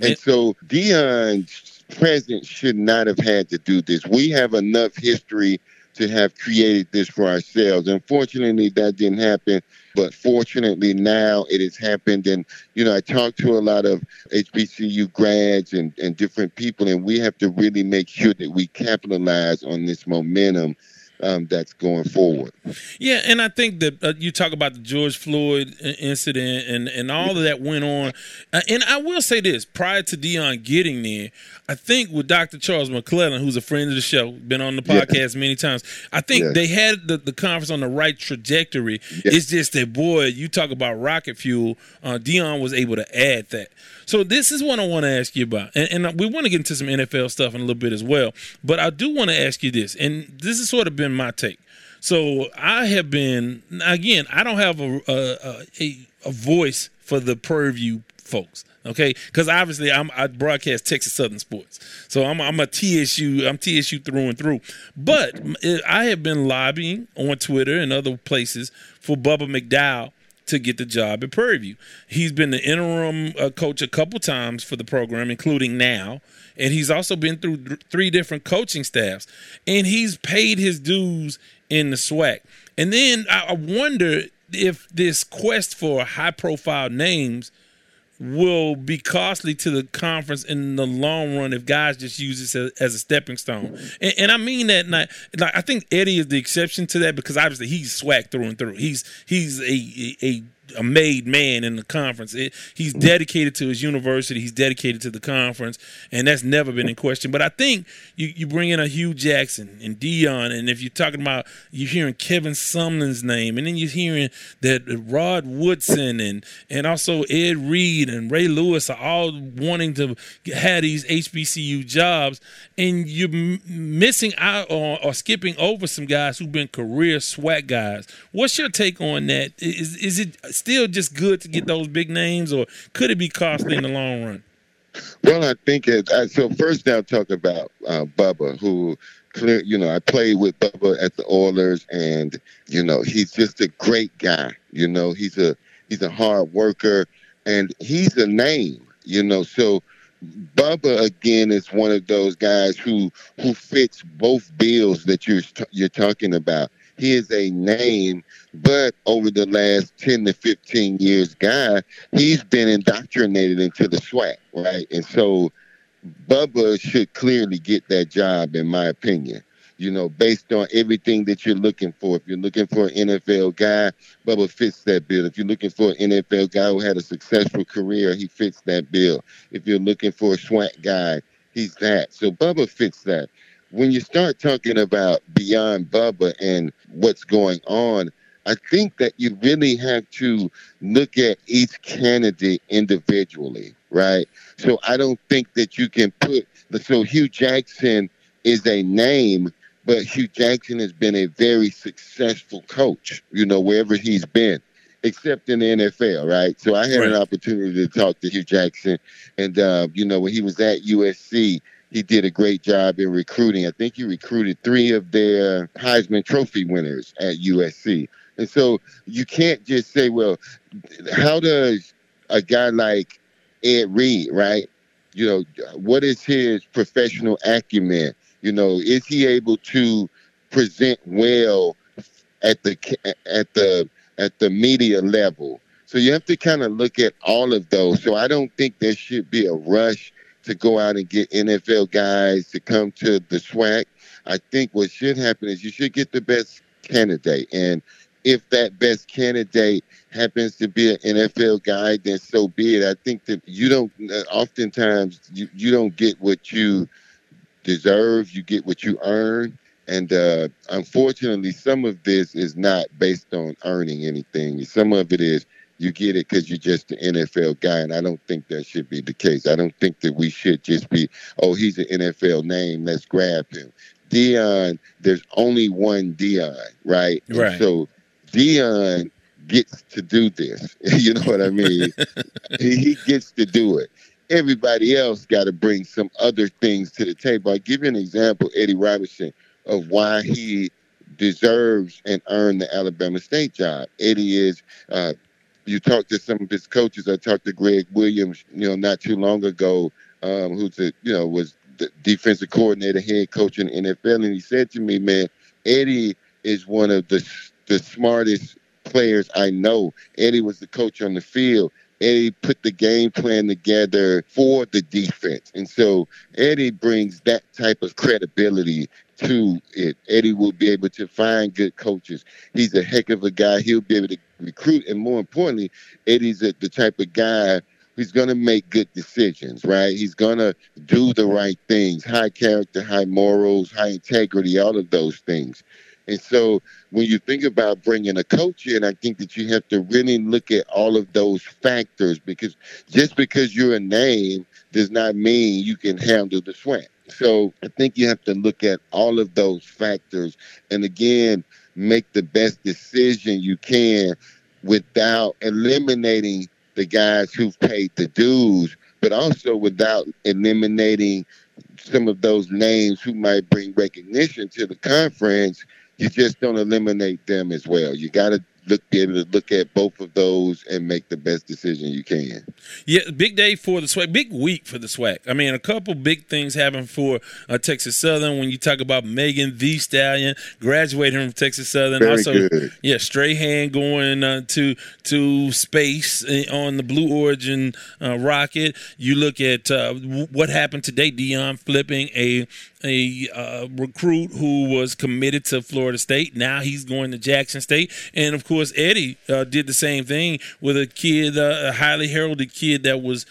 And so Deion's presence should not have had to do this. We have enough history to have created this for ourselves. Unfortunately, that didn't happen. But fortunately, now it has happened. And, you know, I talked to a lot of HBCU grads and, and different people, and we have to really make sure that we capitalize on this momentum um, that's going forward. Yeah, and I think that uh, you talk about the George Floyd incident and, and all of that went on. Uh, and I will say this prior to Deion getting there, I think with Dr. Charles McClelland, who's a friend of the show, been on the podcast many times, I think they had the, the conference on the right trajectory. It's just that, boy, you talk about rocket fuel, uh, Deion was able to add that. So this is what I want to ask you about, and, and we want to get into some NFL stuff in a little bit as well. But I do want to ask you this, and this is sort of been my take. So I have been again. I don't have a a, a, a voice for the Prairie folks, okay? Because obviously I'm I broadcast Texas Southern sports, so I'm I'm a TSU. I'm TSU through and through. But I have been lobbying on Twitter and other places for Bubba McDowell to get the job at Prairie View. He's been the interim uh, coach a couple times for the program, including now, and he's also been through th- three different coaching staffs, and he's paid his dues in the SWAC. And then I, I wonder if this quest for high-profile names will be costly to the conference in the long run if guys just use this as, as a stepping stone. And, and, I mean that not like I think Eddie is the exception to that because obviously he's SWAC through and through. He's he's a a, a made man in the conference. It, he's dedicated to his university. He's dedicated to the conference, and that's never been in question. But I think you, you bring in a Hue Jackson and Deion, and if you're talking about you're hearing Kevin Sumlin's name, and then you're hearing that Rod Woodson and and also Ed Reed and Ray Lewis are all wanting to have these HBCU jobs, and you're m- missing out or, or skipping over some guys who've been career SWAC guys. What's your take on that? Is is it still just good to get those big names, or could it be costly in the long run? Well, I think it. So first, I'll talk about uh, Bubba, who clear. You know, I played with Bubba at the Oilers, and you know, he's just a great guy. You know, he's a he's a hard worker, and he's a name. You know, so Bubba again is one of those guys who who fits both bills that you're you're talking about. He is a name, but over the last 10 to 15 years, guy, he's been indoctrinated into the SWAC, right? And so Bubba should clearly get that job, in my opinion. You know, based on everything that you're looking for. If you're looking for an NFL guy, Bubba fits that bill. If you're looking for an NFL guy who had a successful career, he fits that bill. If you're looking for a SWAC guy, he's that. So Bubba fits that when you start talking about beyond Bubba and what's going on, I think that you really have to look at each candidate individually, right? So I don't think that you can put so Hue Jackson is a name, but Hue Jackson has been a very successful coach, you know, wherever he's been, except in the NFL, right? So I had right. an opportunity to talk to Hue Jackson, and uh, you know, when he was at USC, he did a great job in recruiting. I think he recruited three of their Heisman Trophy winners at USC. And so you can't just say, well, how does a guy like Ed Reed, right? You know, what is his professional acumen? You know, is he able to present well at the at the at the media level? So you have to kind of look at all of those. So I don't think there should be a rush to go out and get NFL guys to come to the SWAC. I think what should happen is you should get the best candidate. And if that best candidate happens to be an NFL guy, then so be it. I think that you don't. Oftentimes, you, you don't get what you deserve. You get what you earn. And uh, unfortunately, some of this is not based on earning anything. Some of it is you get it because you're just an NFL guy, and I don't think that should be the case. I don't think that we should just be, oh, he's an NFL name, let's grab him. Deion, there's only one Deion, right? Right. And so Deion gets to do this. you know what I mean? he, he gets to do it. Everybody else got to bring some other things to the table. I'll give you an example, Eddie Robinson, of why he deserves and earned the Alabama State job. Eddie is uh, you talk to some of his coaches. I talked to Gregg Williams, you know, not too long ago, um, who's a, you know was the defensive coordinator, head coach in NFL, and he said to me, "Man, Eddie is one of the the smartest players I know. Eddie was the coach on the field. Eddie put the game plan together for the defense. And so Eddie brings that type of credibility to it. Eddie will be able to find good coaches. He's a heck of a guy. He'll be able to recruit. And more importantly, Eddie's the type of guy who's going to make good decisions, right? He's going to do the right things, high character, high morals, high integrity, all of those things. And so when you think about bringing a coach in, I think that you have to really look at all of those factors because just because you're a name does not mean you can handle the sweat. So I think you have to look at all of those factors and again, make the best decision you can without eliminating the guys who've paid the dues, but also without eliminating some of those names who might bring recognition to the conference you just don't eliminate them as well. You got to look be able to look at both of those and make the best decision you can. Yeah, big day for the SWAC. Big week for the SWAC. I mean, a couple big things happen for uh, Texas Southern. When you talk about Megan Thee Stallion graduating from Texas Southern, Very also good. yeah, Strahan going uh, to to space uh, on the Blue Origin uh, rocket. You look at uh, what happened today. Deion flipping a a uh, recruit who was committed to Florida State. Now he's going to Jackson State, and of course Eddie uh, did the same thing with a kid, uh, a highly heralded kid that was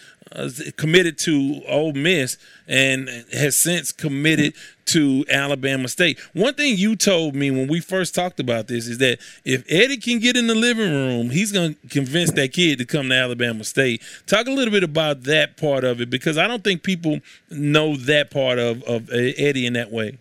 committed to Ole Miss and has since committed to Alabama State. One thing you told me when we first talked about this is that if Eddie can get in the living room, he's going to convince that kid to come to Alabama State. Talk a little bit about that part of it because I don't think people know that part of, of Eddie in that way.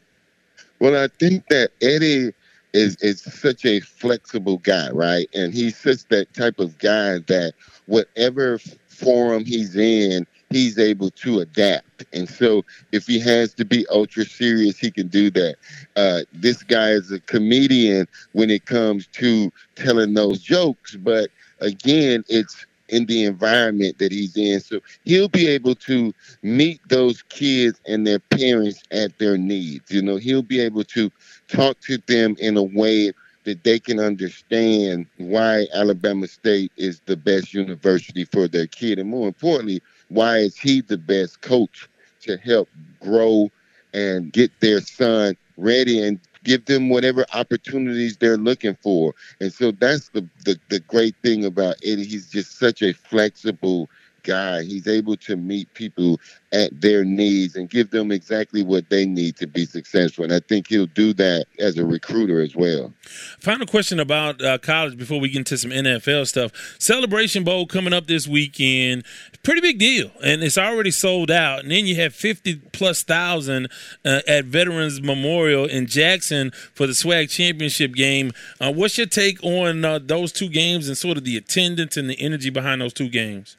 Well, I think that Eddie is is such a flexible guy, right? And he's such that type of guy that whatever forum he's in, he's able to adapt. And so if he has to be ultra serious, he can do that. Uh, this guy is a comedian when it comes to telling those jokes, but again, it's in the environment that he's in. So he'll be able to meet those kids and their parents at their needs. You know, he'll be able to talk to them in a way that they can understand why Alabama State is the best university for their kid. And more importantly, why is he the best coach to help grow and get their son ready and give them whatever opportunities they're looking for. And so that's the, the, the great thing about Eddie. He's just such a flexible guy. He's able to meet people at their needs and give them exactly what they need to be successful. And I think he'll do that as a recruiter as well. Final question about uh, college before we get into some NFL stuff. Celebration Bowl coming up this weekend. Pretty big deal. And it's already sold out. And then you have 50 plus thousand uh, at Veterans Memorial in Jackson for the SWAC championship game. Uh, what's your take on uh, those two games and sort of the attendance and the energy behind those two games?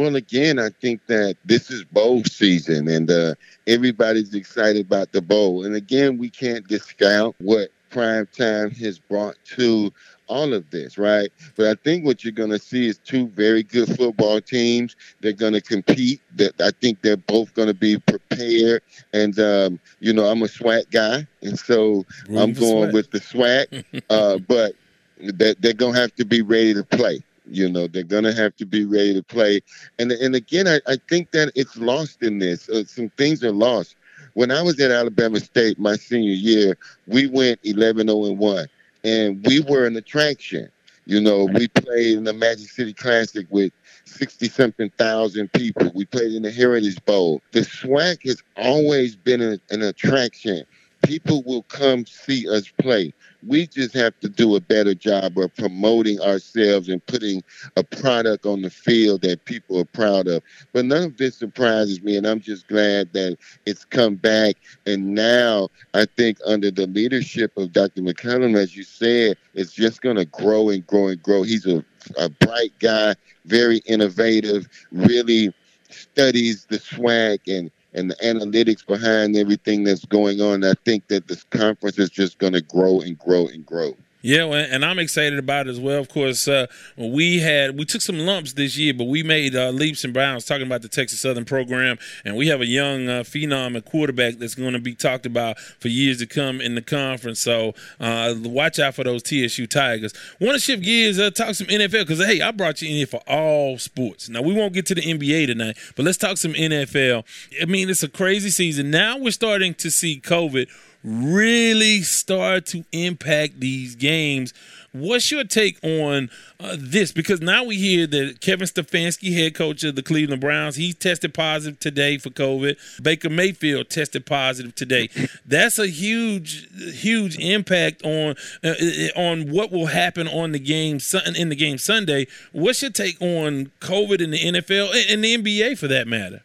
Well, again, I think that this is bowl season, and uh, everybody's excited about the bowl. And again, we can't discount what prime time has brought to all of this, right? But I think what you're going to see is two very good football teams. They're going to compete. That I think they're both going to be prepared. And um, you know, I'm a SWAC guy, and so Room I'm going with the SWAC. uh, but they're, they're going to have to be ready to play. You know, they're going to have to be ready to play. And and again, I, I think that it's lost in this. Uh, some things are lost. When I was at Alabama State my senior year, we went 11 0 1. and we were an attraction. You know, we played in the Magic City Classic with 60 something thousand people. We played in the Heritage Bowl. The SWAC has always been an, an attraction. People will come see us play. We just have to do a better job of promoting ourselves and putting a product on the field that people are proud of. But none of this surprises me, and I'm just glad that it's come back. And now I think under the leadership of Dr. McCullum, as you said, it's just going to grow and grow and grow. He's a, a bright guy, very innovative, really studies the SWAC and and the analytics behind everything that's going on. I think that this conference is just going to grow and grow and grow. Yeah, and I'm excited about it as well. Of course, uh, we had we took some lumps this year, but we made uh, leaps and bounds. Talking about the Texas Southern program, and we have a young uh, phenom at quarterback that's going to be talked about for years to come in the conference. So uh, watch out for those TSU Tigers. Want to shift gears? Uh, talk some NFL because hey, I brought you in here for all sports. Now we won't get to the NBA tonight, but let's talk some NFL. I mean, it's a crazy season. Now we're starting to see COVID really start to impact these games. What's your take on uh, this? Because now we hear that Kevin Stefanski, head coach of the Cleveland Browns, he tested positive today for COVID. Baker Mayfield tested positive today. That's a huge, huge impact on uh, on what will happen on the game in the game Sunday. What's your take on COVID in the NFL and the NBA for that matter?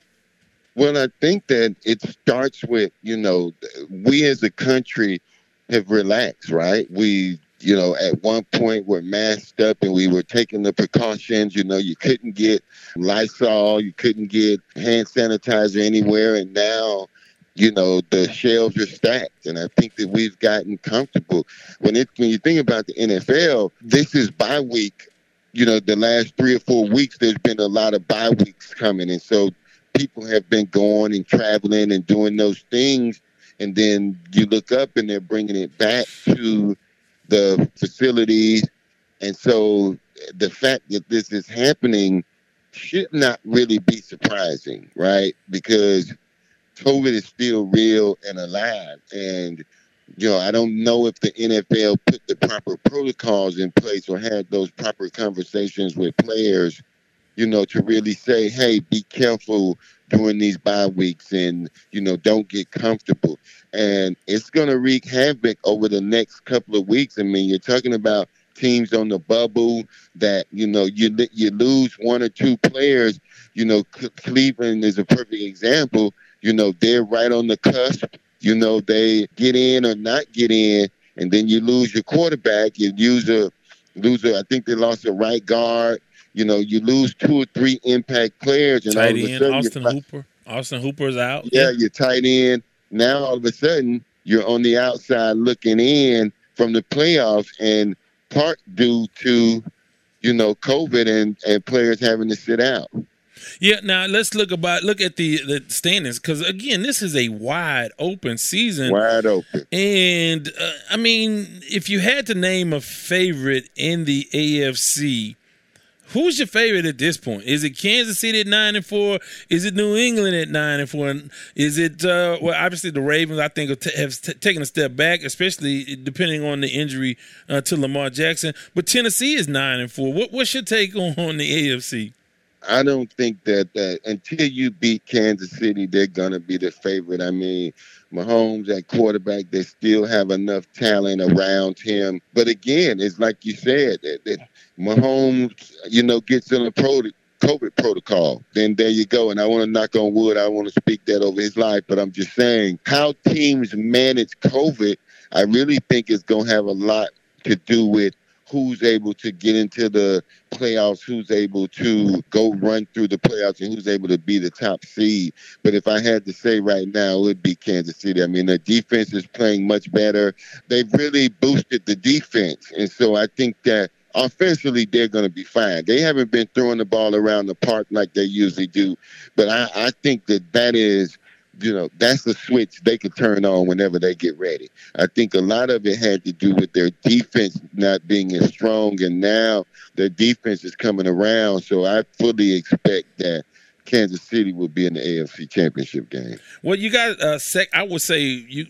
Well, I think that it starts with, you know, we as a country have relaxed, right? We, you know, at one point were masked up and we were taking the precautions. You know, you couldn't get Lysol, you couldn't get hand sanitizer anywhere. And now, you know, the shelves are stacked. And I think that we've gotten comfortable. When it when you think about the NFL, this is bye week. You know, the last three or four weeks, there's been a lot of bye weeks coming. And so people have been going and traveling and doing those things, and then you look up and they're bringing it back to the facilities, and so the fact that this is happening should not really be surprising, right? Because COVID is still real and alive, and you know, I don't know if the NFL put the proper protocols in place or had those proper conversations with players you know, to really say, hey, be careful during these bye weeks and, you know, don't get comfortable. And it's going to wreak havoc over the next couple of weeks. I mean, you're talking about teams on the bubble that, you know, you, you lose one or two players. You know, Cleveland is a perfect example. You know, they're right on the cusp. You know, they get in or not get in, and then you lose your quarterback. You lose a, lose a, I think they lost a right guard you know, you lose two or three impact players, and tight all sudden, Austin Hooper. Austin Hooper's out. Yeah, you're tight end. Now all of a sudden, you're on the outside looking in from the playoffs, and part due to, you know, COVID and and players having to sit out. Yeah, now let's look about look at the the standings because again, this is a wide open season. Wide open. And uh, I mean, if you had to name a favorite in the AFC, Who's your favorite at this point? Is it Kansas City at nine and four? Is it New England at nine and four? Is it uh, well? Obviously, the Ravens I think have t- taken a step back, especially depending on the injury uh, to Lamar Jackson. But Tennessee is nine and four. What, what's your take on, on the AFC? I don't think that, that until you beat Kansas City, they're gonna be the favorite. I mean, Mahomes at quarterback, they still have enough talent around him. But again, it's like you said, that Mahomes, you know, gets in a pro COVID protocol, then there you go. And I want to knock on wood. I want to speak that over his life, but I'm just saying how teams manage COVID, I really think is going to have a lot to do with who's able to get into the playoffs, who's able to go run through the playoffs, and who's able to be the top seed. But if I had to say right now, it would be Kansas City. I mean, the defense is playing much better. They've really boosted the defense. And so I think that offensively they're going to be fine. They haven't been throwing the ball around the park like they usually do, but I, I think that that is, you know, that's the switch they can turn on whenever they get ready. I think a lot of it had to do with their defense not being as strong, and now their defense is coming around. So I fully expect that Kansas City will be in the AFC Championship game. Well, you got uh, sec. I would say you,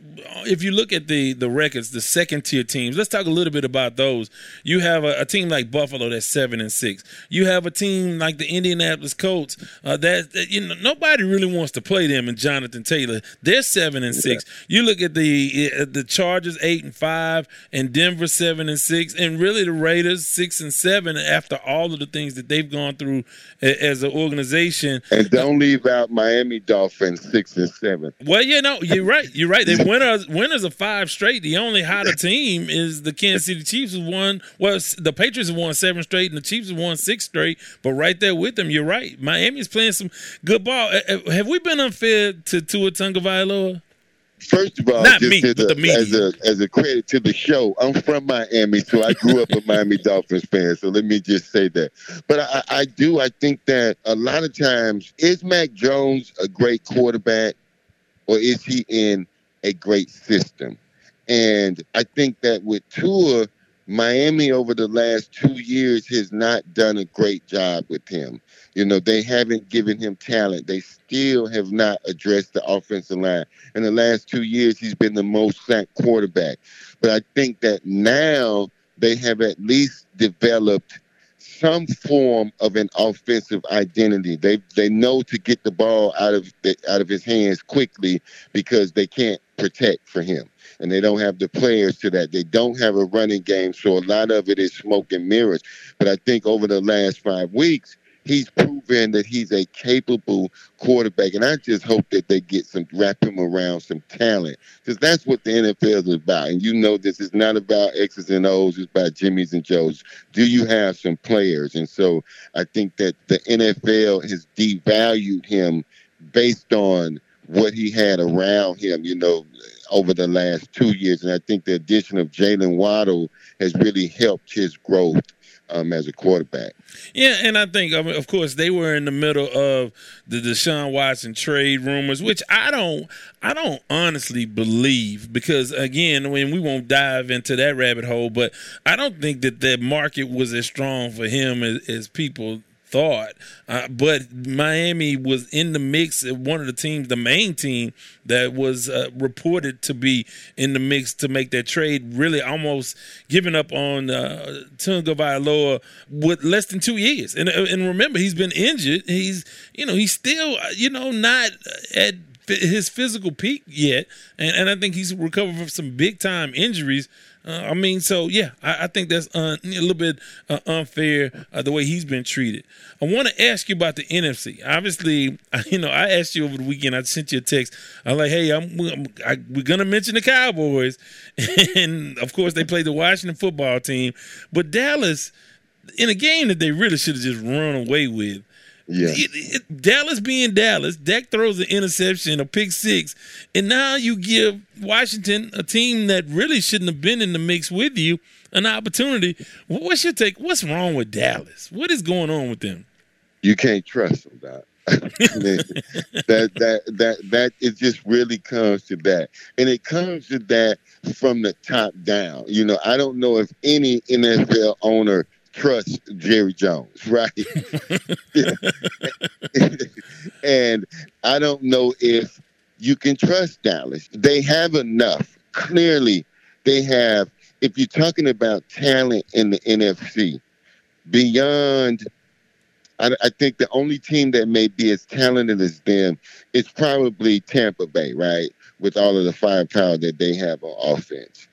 if you look at the the records, the second tier teams. Let's talk a little bit about those. You have a, a team like Buffalo that's seven and six. You have a team like the Indianapolis Colts uh, that, that, you know nobody really wants to play them. And Jonathan Taylor, they're seven and six. Yeah. You look at the uh, the Chargers eight and five, and Denver seven and six, and really the Raiders six and seven. After all of the things that they've gone through as an organization and don't leave out Miami Dolphins six and seven. Well, you know, you're right. You're right. They winners winners of five straight. The only hotter team is the Kansas City Chiefs who won well the Patriots have won seven straight and the Chiefs have won six straight. But right there with them, you're right. Miami's playing some good ball. Eh, eh, have we been unfair to Tua Tagovailoa? First of all, Not just me, as, but a, the media. as a as a credit to the show, I'm from Miami, so I grew up a Miami Dolphins fan. So let me just say that. But I, I do. I think that a lot of times is Mac Jones a great quarterback, or is he in a great system? And I think that with Tua, Miami over the last two years has not done a great job with him. You know, they haven't given him talent. They still have not addressed the offensive line. In the last two years, he's been the most sacked quarterback. But I think that now they have at least developed some form of an offensive identity. They they know to get the ball out of the, out of his hands quickly because they can't protect for him and they don't have the players to that. They don't have a running game, so a lot of it is smoke and mirrors. But I think over the last five weeks, he's proven that he's a capable quarterback, and I just hope that they get some wrap him around some talent because that's what the NFL is about. And you know, this is not about X's and O's; it's about Jimmys and Joes. Do you have some players? And so I think that the NFL has devalued him based on what he had around him. You know, over the last two years. And I think the addition of Jaylen Waddle has really helped his growth um, as a quarterback. Yeah, and I think, I mean, of course, they were in the middle of the Deshaun Watson trade rumors, which I don't, I don't honestly believe because, again, when we won't dive into that rabbit hole, but I don't think that the market was as strong for him as, as people thought. Uh, but Miami was in the mix. One of the teams, the main team that was uh, reported to be in the mix to make that trade, really almost giving up on uh, Tua Tagovailoa with less than two years. And and remember, he's been injured. He's you know he's still you know not at his physical peak yet, and, and I think he's recovered from some big time injuries. Uh, I mean, so yeah, I, I think that's un, a little bit uh, unfair uh, the way he's been treated. I want to ask you about the NFC. Obviously, you know, I asked you over the weekend. I sent you a text. I'm like, hey, I'm, I'm I, we're gonna mention the Cowboys, and of course they played the Washington football team, but Dallas in a game that they really should have just run away with. Yeah. It, it, Dallas being Dallas, Dak throws an interception, a pick six, and now you give Washington, a team that really shouldn't have been in the mix with you, an opportunity. What's your take? What's wrong with Dallas? What is going on with them? You can't trust them, Doc. that that that that it just really comes to that, and it comes to that from the top down. You know, I don't know if any NFL owner trust Jerry Jones, right? and I don't know if you can trust Dallas. They have enough. Clearly, they have. If you're talking about talent in the NFC, beyond, I, I think the only team that may be as talented as them is probably Tampa Bay, right? With all of the firepower that they have on offense.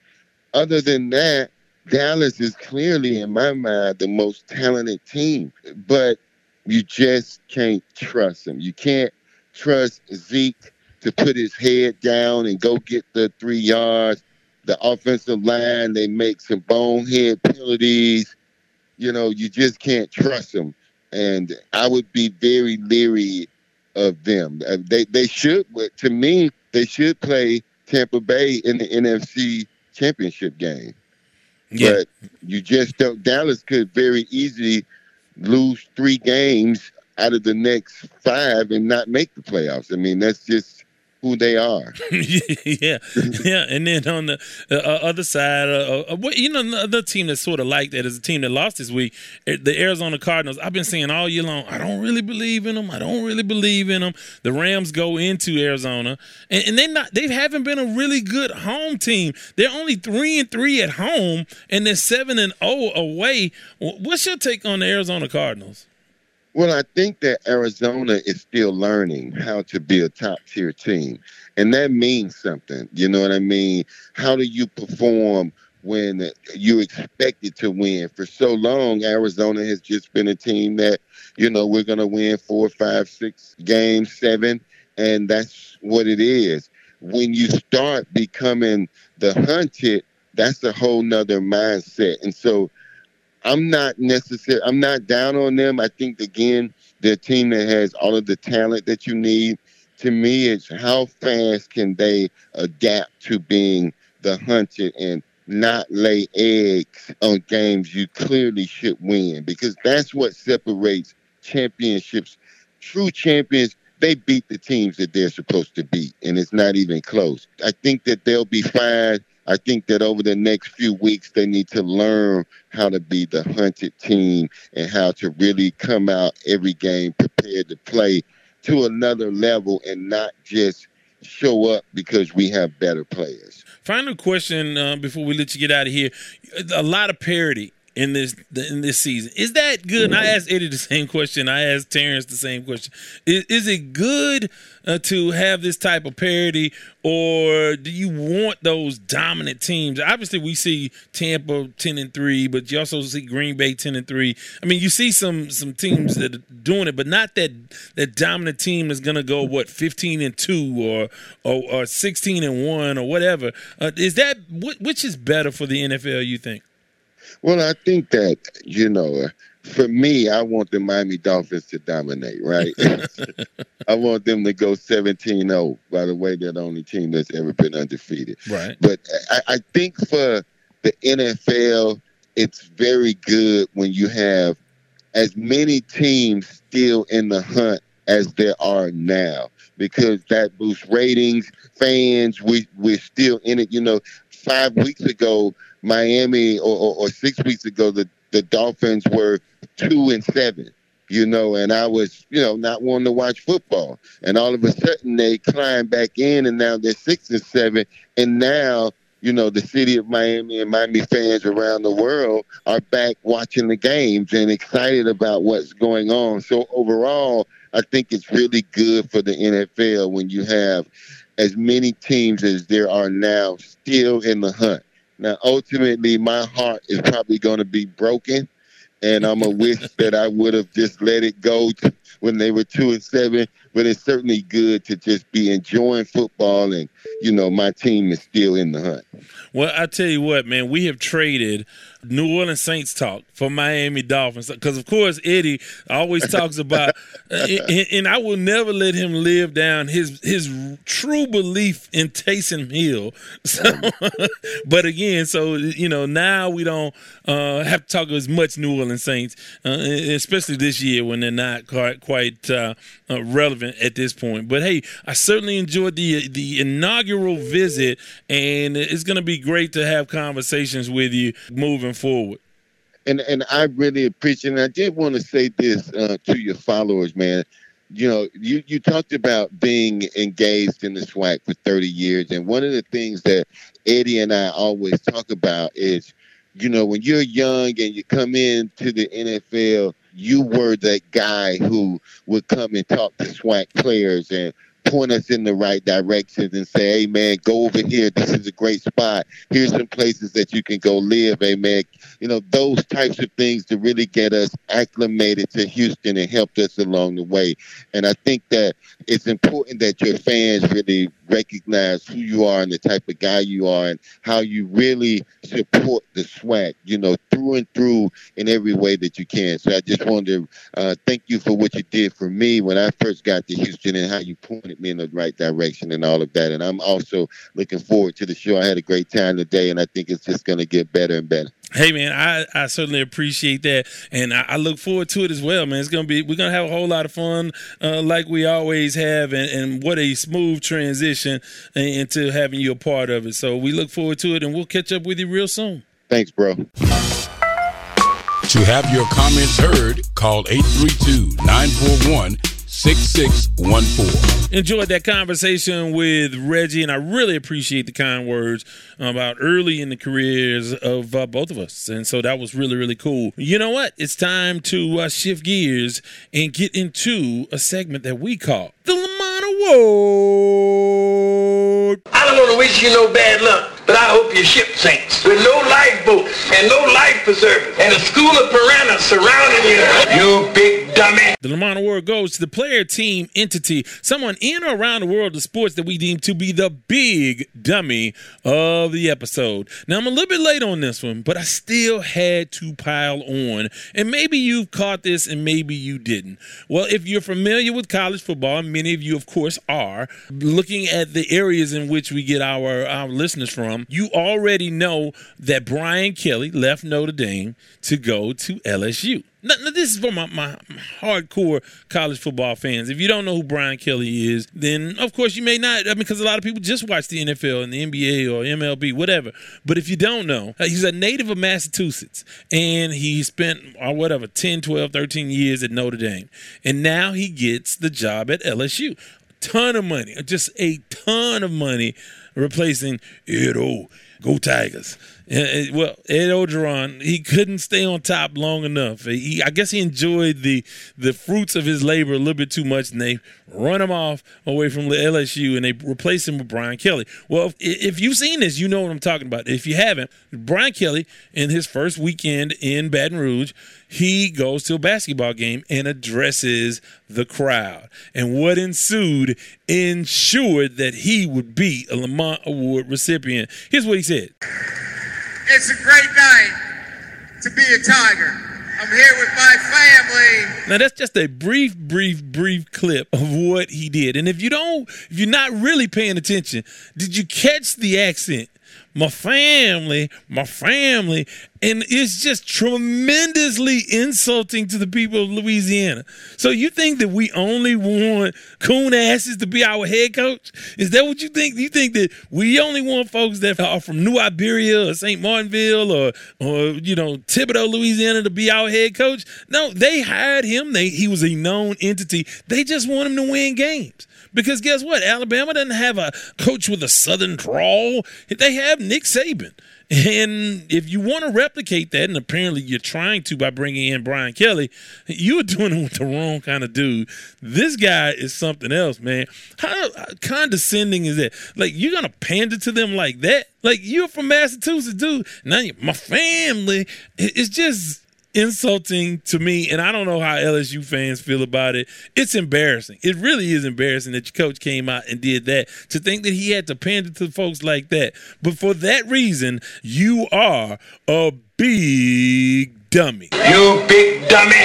Other than that, Dallas is clearly, in my mind, the most talented team, but you just can't trust them. You can't trust Zeke to put his head down and go get the three yards. The offensive line, they make some bonehead penalties. You know, you just can't trust them. And I would be very leery of them. Uh, They they should, but to me, they should play Tampa Bay in the NFC Championship game. Yeah. But you just don't. Dallas could very easily lose three games out of the next five and not make the playoffs. I mean, that's just who they are. yeah, yeah. And then on the uh, other side, uh, uh, you know, another team that's sort of like that is a team that lost this week, eh, the Arizona Cardinals. I've been saying all year long, I don't really believe in them. I don't really believe in them. The Rams go into Arizona, and, and they not they haven't been a really good home team. They're only three and three at home, and they're seven and zero oh away. What's your take on the Arizona Cardinals? Well, I think that Arizona is still learning how to be a top tier team. And that means something. You know what I mean? How do you perform when you expected to win? For so long, Arizona has just been a team that, you know, we're going to win four, five, six games, seven. And that's what it is. When you start becoming the hunted, that's a whole nother mindset. And so I'm not necessarily I'm not down on them. I think again, they're a team that has all of the talent that you need. To me, it's how fast can they adapt to being the hunted and not lay eggs on games you clearly should win because that's what separates championships. True champions, they beat the teams that they're supposed to beat, and it's not even close. I think that they'll be fine. I think that over the next few weeks, they need to learn how to be the hunted team and how to really come out every game prepared to play to another level and not just show up because we have better players. Final question uh, before we let you get out of here. A lot of parity in this in this season. Is that good? And I asked Eddie the same question. I asked Terrence the same question. Is, is it good uh, to have this type of parity, or do you want those dominant teams? Obviously, we see Tampa ten and three, but you also see Green Bay ten and three. I mean, you see some some teams that are doing it, but not that that dominant team is going to go what fifteen and two or, or, or sixteen and one or whatever. Uh, is that which is better for the NFL? You think? Well, I think that, you know, uh, for me, I want the Miami Dolphins to dominate, right? I want them to go 17 0. By the way, they're the only team that's ever been undefeated. Right. But I, I think for the NFL, it's very good when you have as many teams still in the hunt as there are now because that boosts ratings, fans. We we're still in it. You know, five weeks ago, Miami, or, or, or six weeks ago, the the Dolphins were two and seven. You know, and I was, you know, not wanting to watch football. And all of a sudden they climb back in and now they're six and seven. And now, you know, the city of Miami and Miami fans around the world are back watching the games and excited about what's going on. So overall, I think it's really good for the NFL when you have as many teams as there are now still in the hunt. Now, ultimately, my heart is probably going to be broken, and I'm a wish that I would have just let it go when they were two and seven. But it's certainly good to just be enjoying football, and you know, my team is still in the hunt. Well, I tell you what, man, we have traded New Orleans Saints talk for Miami Dolphins because, of course, Eddie always talks about, uh, and I will never let him live down his his true belief in Taysom Hill. So, but again, so you know, now we don't uh, have to talk as much New Orleans Saints, uh, especially this year when they're not quite quite uh, uh, relevant at this point. But hey, I certainly enjoyed the the inaugural visit, and it's going to be great to have conversations with you moving moving forward. And and I really appreciate. And I did want to say this uh, to your followers, man. You know, you you talked about being engaged in the SWAC for 30 years, and one of the things that Eddie and I always talk about is, you know, when you're young and you come into the NFL, you were that guy who would come and talk to SWAC players and point us in the right directions and say, hey, man, go over here. This is a great spot. Here's some places that you can go live. Man, you know, those types of things to really get us acclimated to Houston and helped us along the way. And I think that it's important that your fans really recognize who you are and the type of guy you are and how you really support the SWAC, you know, through and through in every way that you can. So I just wanted to uh, thank you for what you did for me when I first got to Houston and how you pointed me in the right direction and all of that. And I'm also looking forward to the show. I had a great time today, and I think it's just going to get better and better. Hey man, I, I certainly appreciate that, and I, I, look forward to it as well, man. It's gonna be we're gonna have a whole lot of fun, uh, like we always have, and, and, what a smooth transition into having you a part of it. So we look forward to it, and we'll catch up with you real soon. Thanks, bro. To have your comments heard, call 832 941 6614. Enjoyed that conversation with Reggie, and I really appreciate the kind words about early in the careers of uh, both of us. And so that was really, really cool. You know what? It's time to uh, shift gears and get into a segment that we call the Lamont Award. I don't want to wish you no bad luck. But I hope your ship sinks with no lifeboat and no life preservers and a school of piranhas surrounding you. You big dummy. The Lamont Award goes to the player, team, entity, someone in or around the world of sports that we deem to be the big dummy of the episode. Now, I'm a little bit late on this one, but I still had to pile on. And maybe you've caught this and maybe you didn't. Well, if you're familiar with college football, and many of you, of course, are, looking at the areas in which we get our, our listeners from, you already know that Brian Kelly left Notre Dame to go to LSU. Now, this is for my, my, hardcore college football fans. If you don't know who Brian Kelly is, then of course you may not. I mean, because a lot of people just watch the NFL and the NBA or MLB, whatever. But if you don't know, uh, he's a native of Massachusetts and he spent, or uh, whatever, 10, 12, 13 years at Notre Dame. And now he gets the job at LSU. Ton of money, just a ton of money replacing Ed O. Go Tigers. Uh, uh, well, Ed Orgeron, he couldn't stay on top long enough. He, I guess he enjoyed the the fruits of his labor a little bit too much, and they run him off away from LSU, and they replace him with Brian Kelly. Well, if, if you've seen this, you know what I'm talking about. If you haven't, Brian Kelly, in his first weekend in Baton Rouge, he goes to a basketball game and addresses the crowd. And what ensued ensured that he would be a Lamont Award recipient. Here's what he said. It's a great night to be a Tiger. I'm here with my family. Now that's just a brief, brief, brief clip of what he did. And if you don't, if you're not really paying attention, did you catch the accent? My family, my family. And it's just tremendously insulting to the people of Louisiana. So you think that we only want coon asses to be our head coach? Is that what you think? You think that we only want folks that are from New Iberia or St. Martinville or, or you know, Thibodaux, Louisiana to be our head coach? No, they hired him. They he was a known entity. They just want him to win games. Because guess what? Alabama doesn't have a coach with a southern drawl. They have Nick Saban. And if you want to replicate that, and apparently you're trying to by bringing in Brian Kelly, you are doing it with the wrong kind of dude. This guy is something else, man. How condescending is that? Like, you're to pander to them like that? Like, you're from Massachusetts, dude. Now, my family, it's just insulting to me, and I don't know how LSU fans feel about it. It's embarrassing. It really is embarrassing that your coach came out and did that. To think that he had to pander to folks like that. But for that reason, you are a big dummy. You big dummy.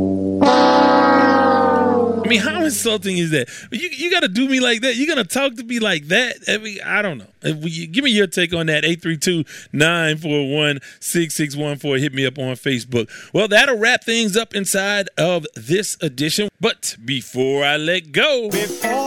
I mean, how insulting is that? You you got to do me like that. You're gonna talk to me like that? I mean, I don't know. We, give me your take on that. 832-941-6614. Hit me up on Facebook. Well, that'll wrap things up inside of this edition. But before I let go, before I let go.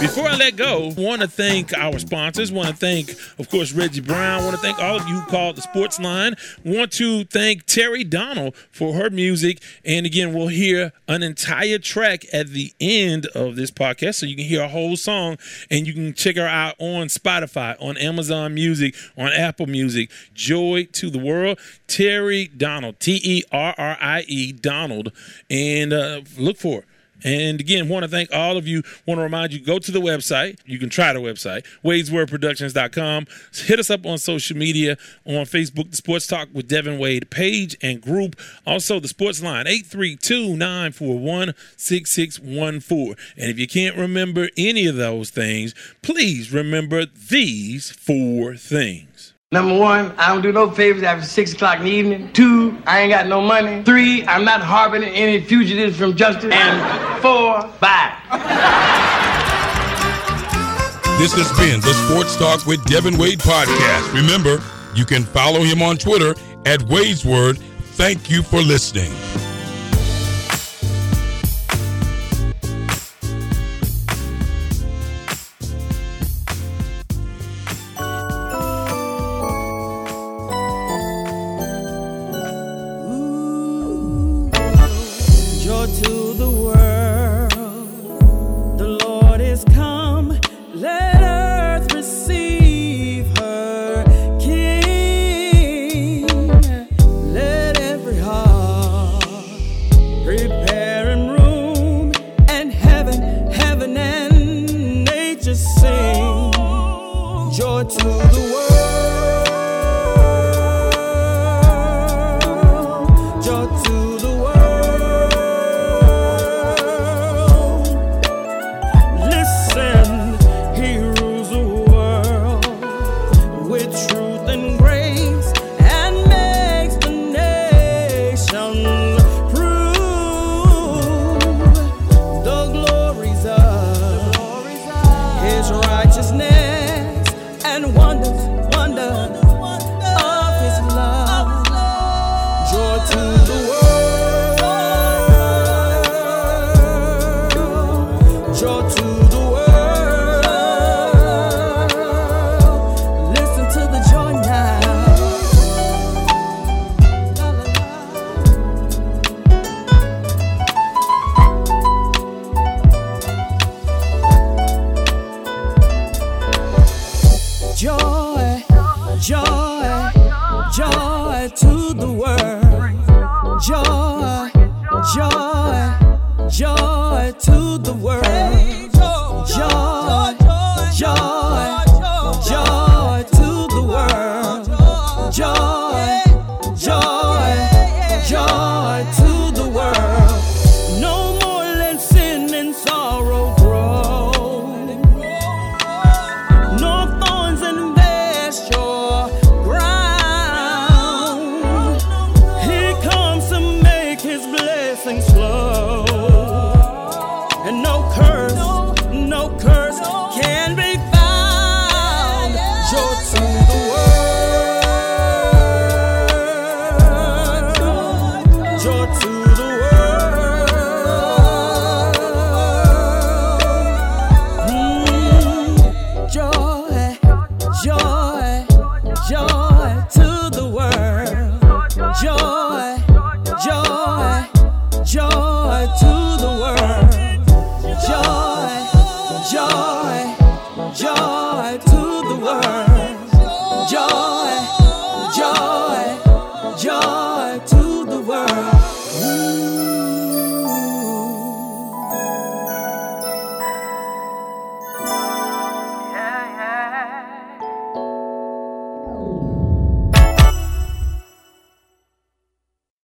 Before I let go, want to thank our sponsors. Want to thank, of course, Reggie Brown. Want to thank all of you who called the Sports Line. Want to thank Terrie Donald for her music. And again, we'll hear an entire track at the end of this podcast, so you can hear a whole song, and you can check her out on Spotify, on Amazon Music, on Apple Music. Joy to the World. Terrie Donald, T E R R I E Donald, and uh, look for it. And again, want to thank all of you. Want to remind you, go to the website. You can try the website, wadeswordproductions.com. Hit us up on social media on Facebook, the Sports Talk with Devin Wade page and group. Also, the Sports Line, 832-941-6614. And if you can't remember any of those things, please remember these four things. Number one, I don't do no favors after six o'clock in the evening. Two, I ain't got no money. Three, I'm not harboring any fugitives from justice. And four, bye. This has been the Sports Talk with Devin Wade podcast. Remember, you can follow him on Twitter at Wade's Word. Thank you for listening.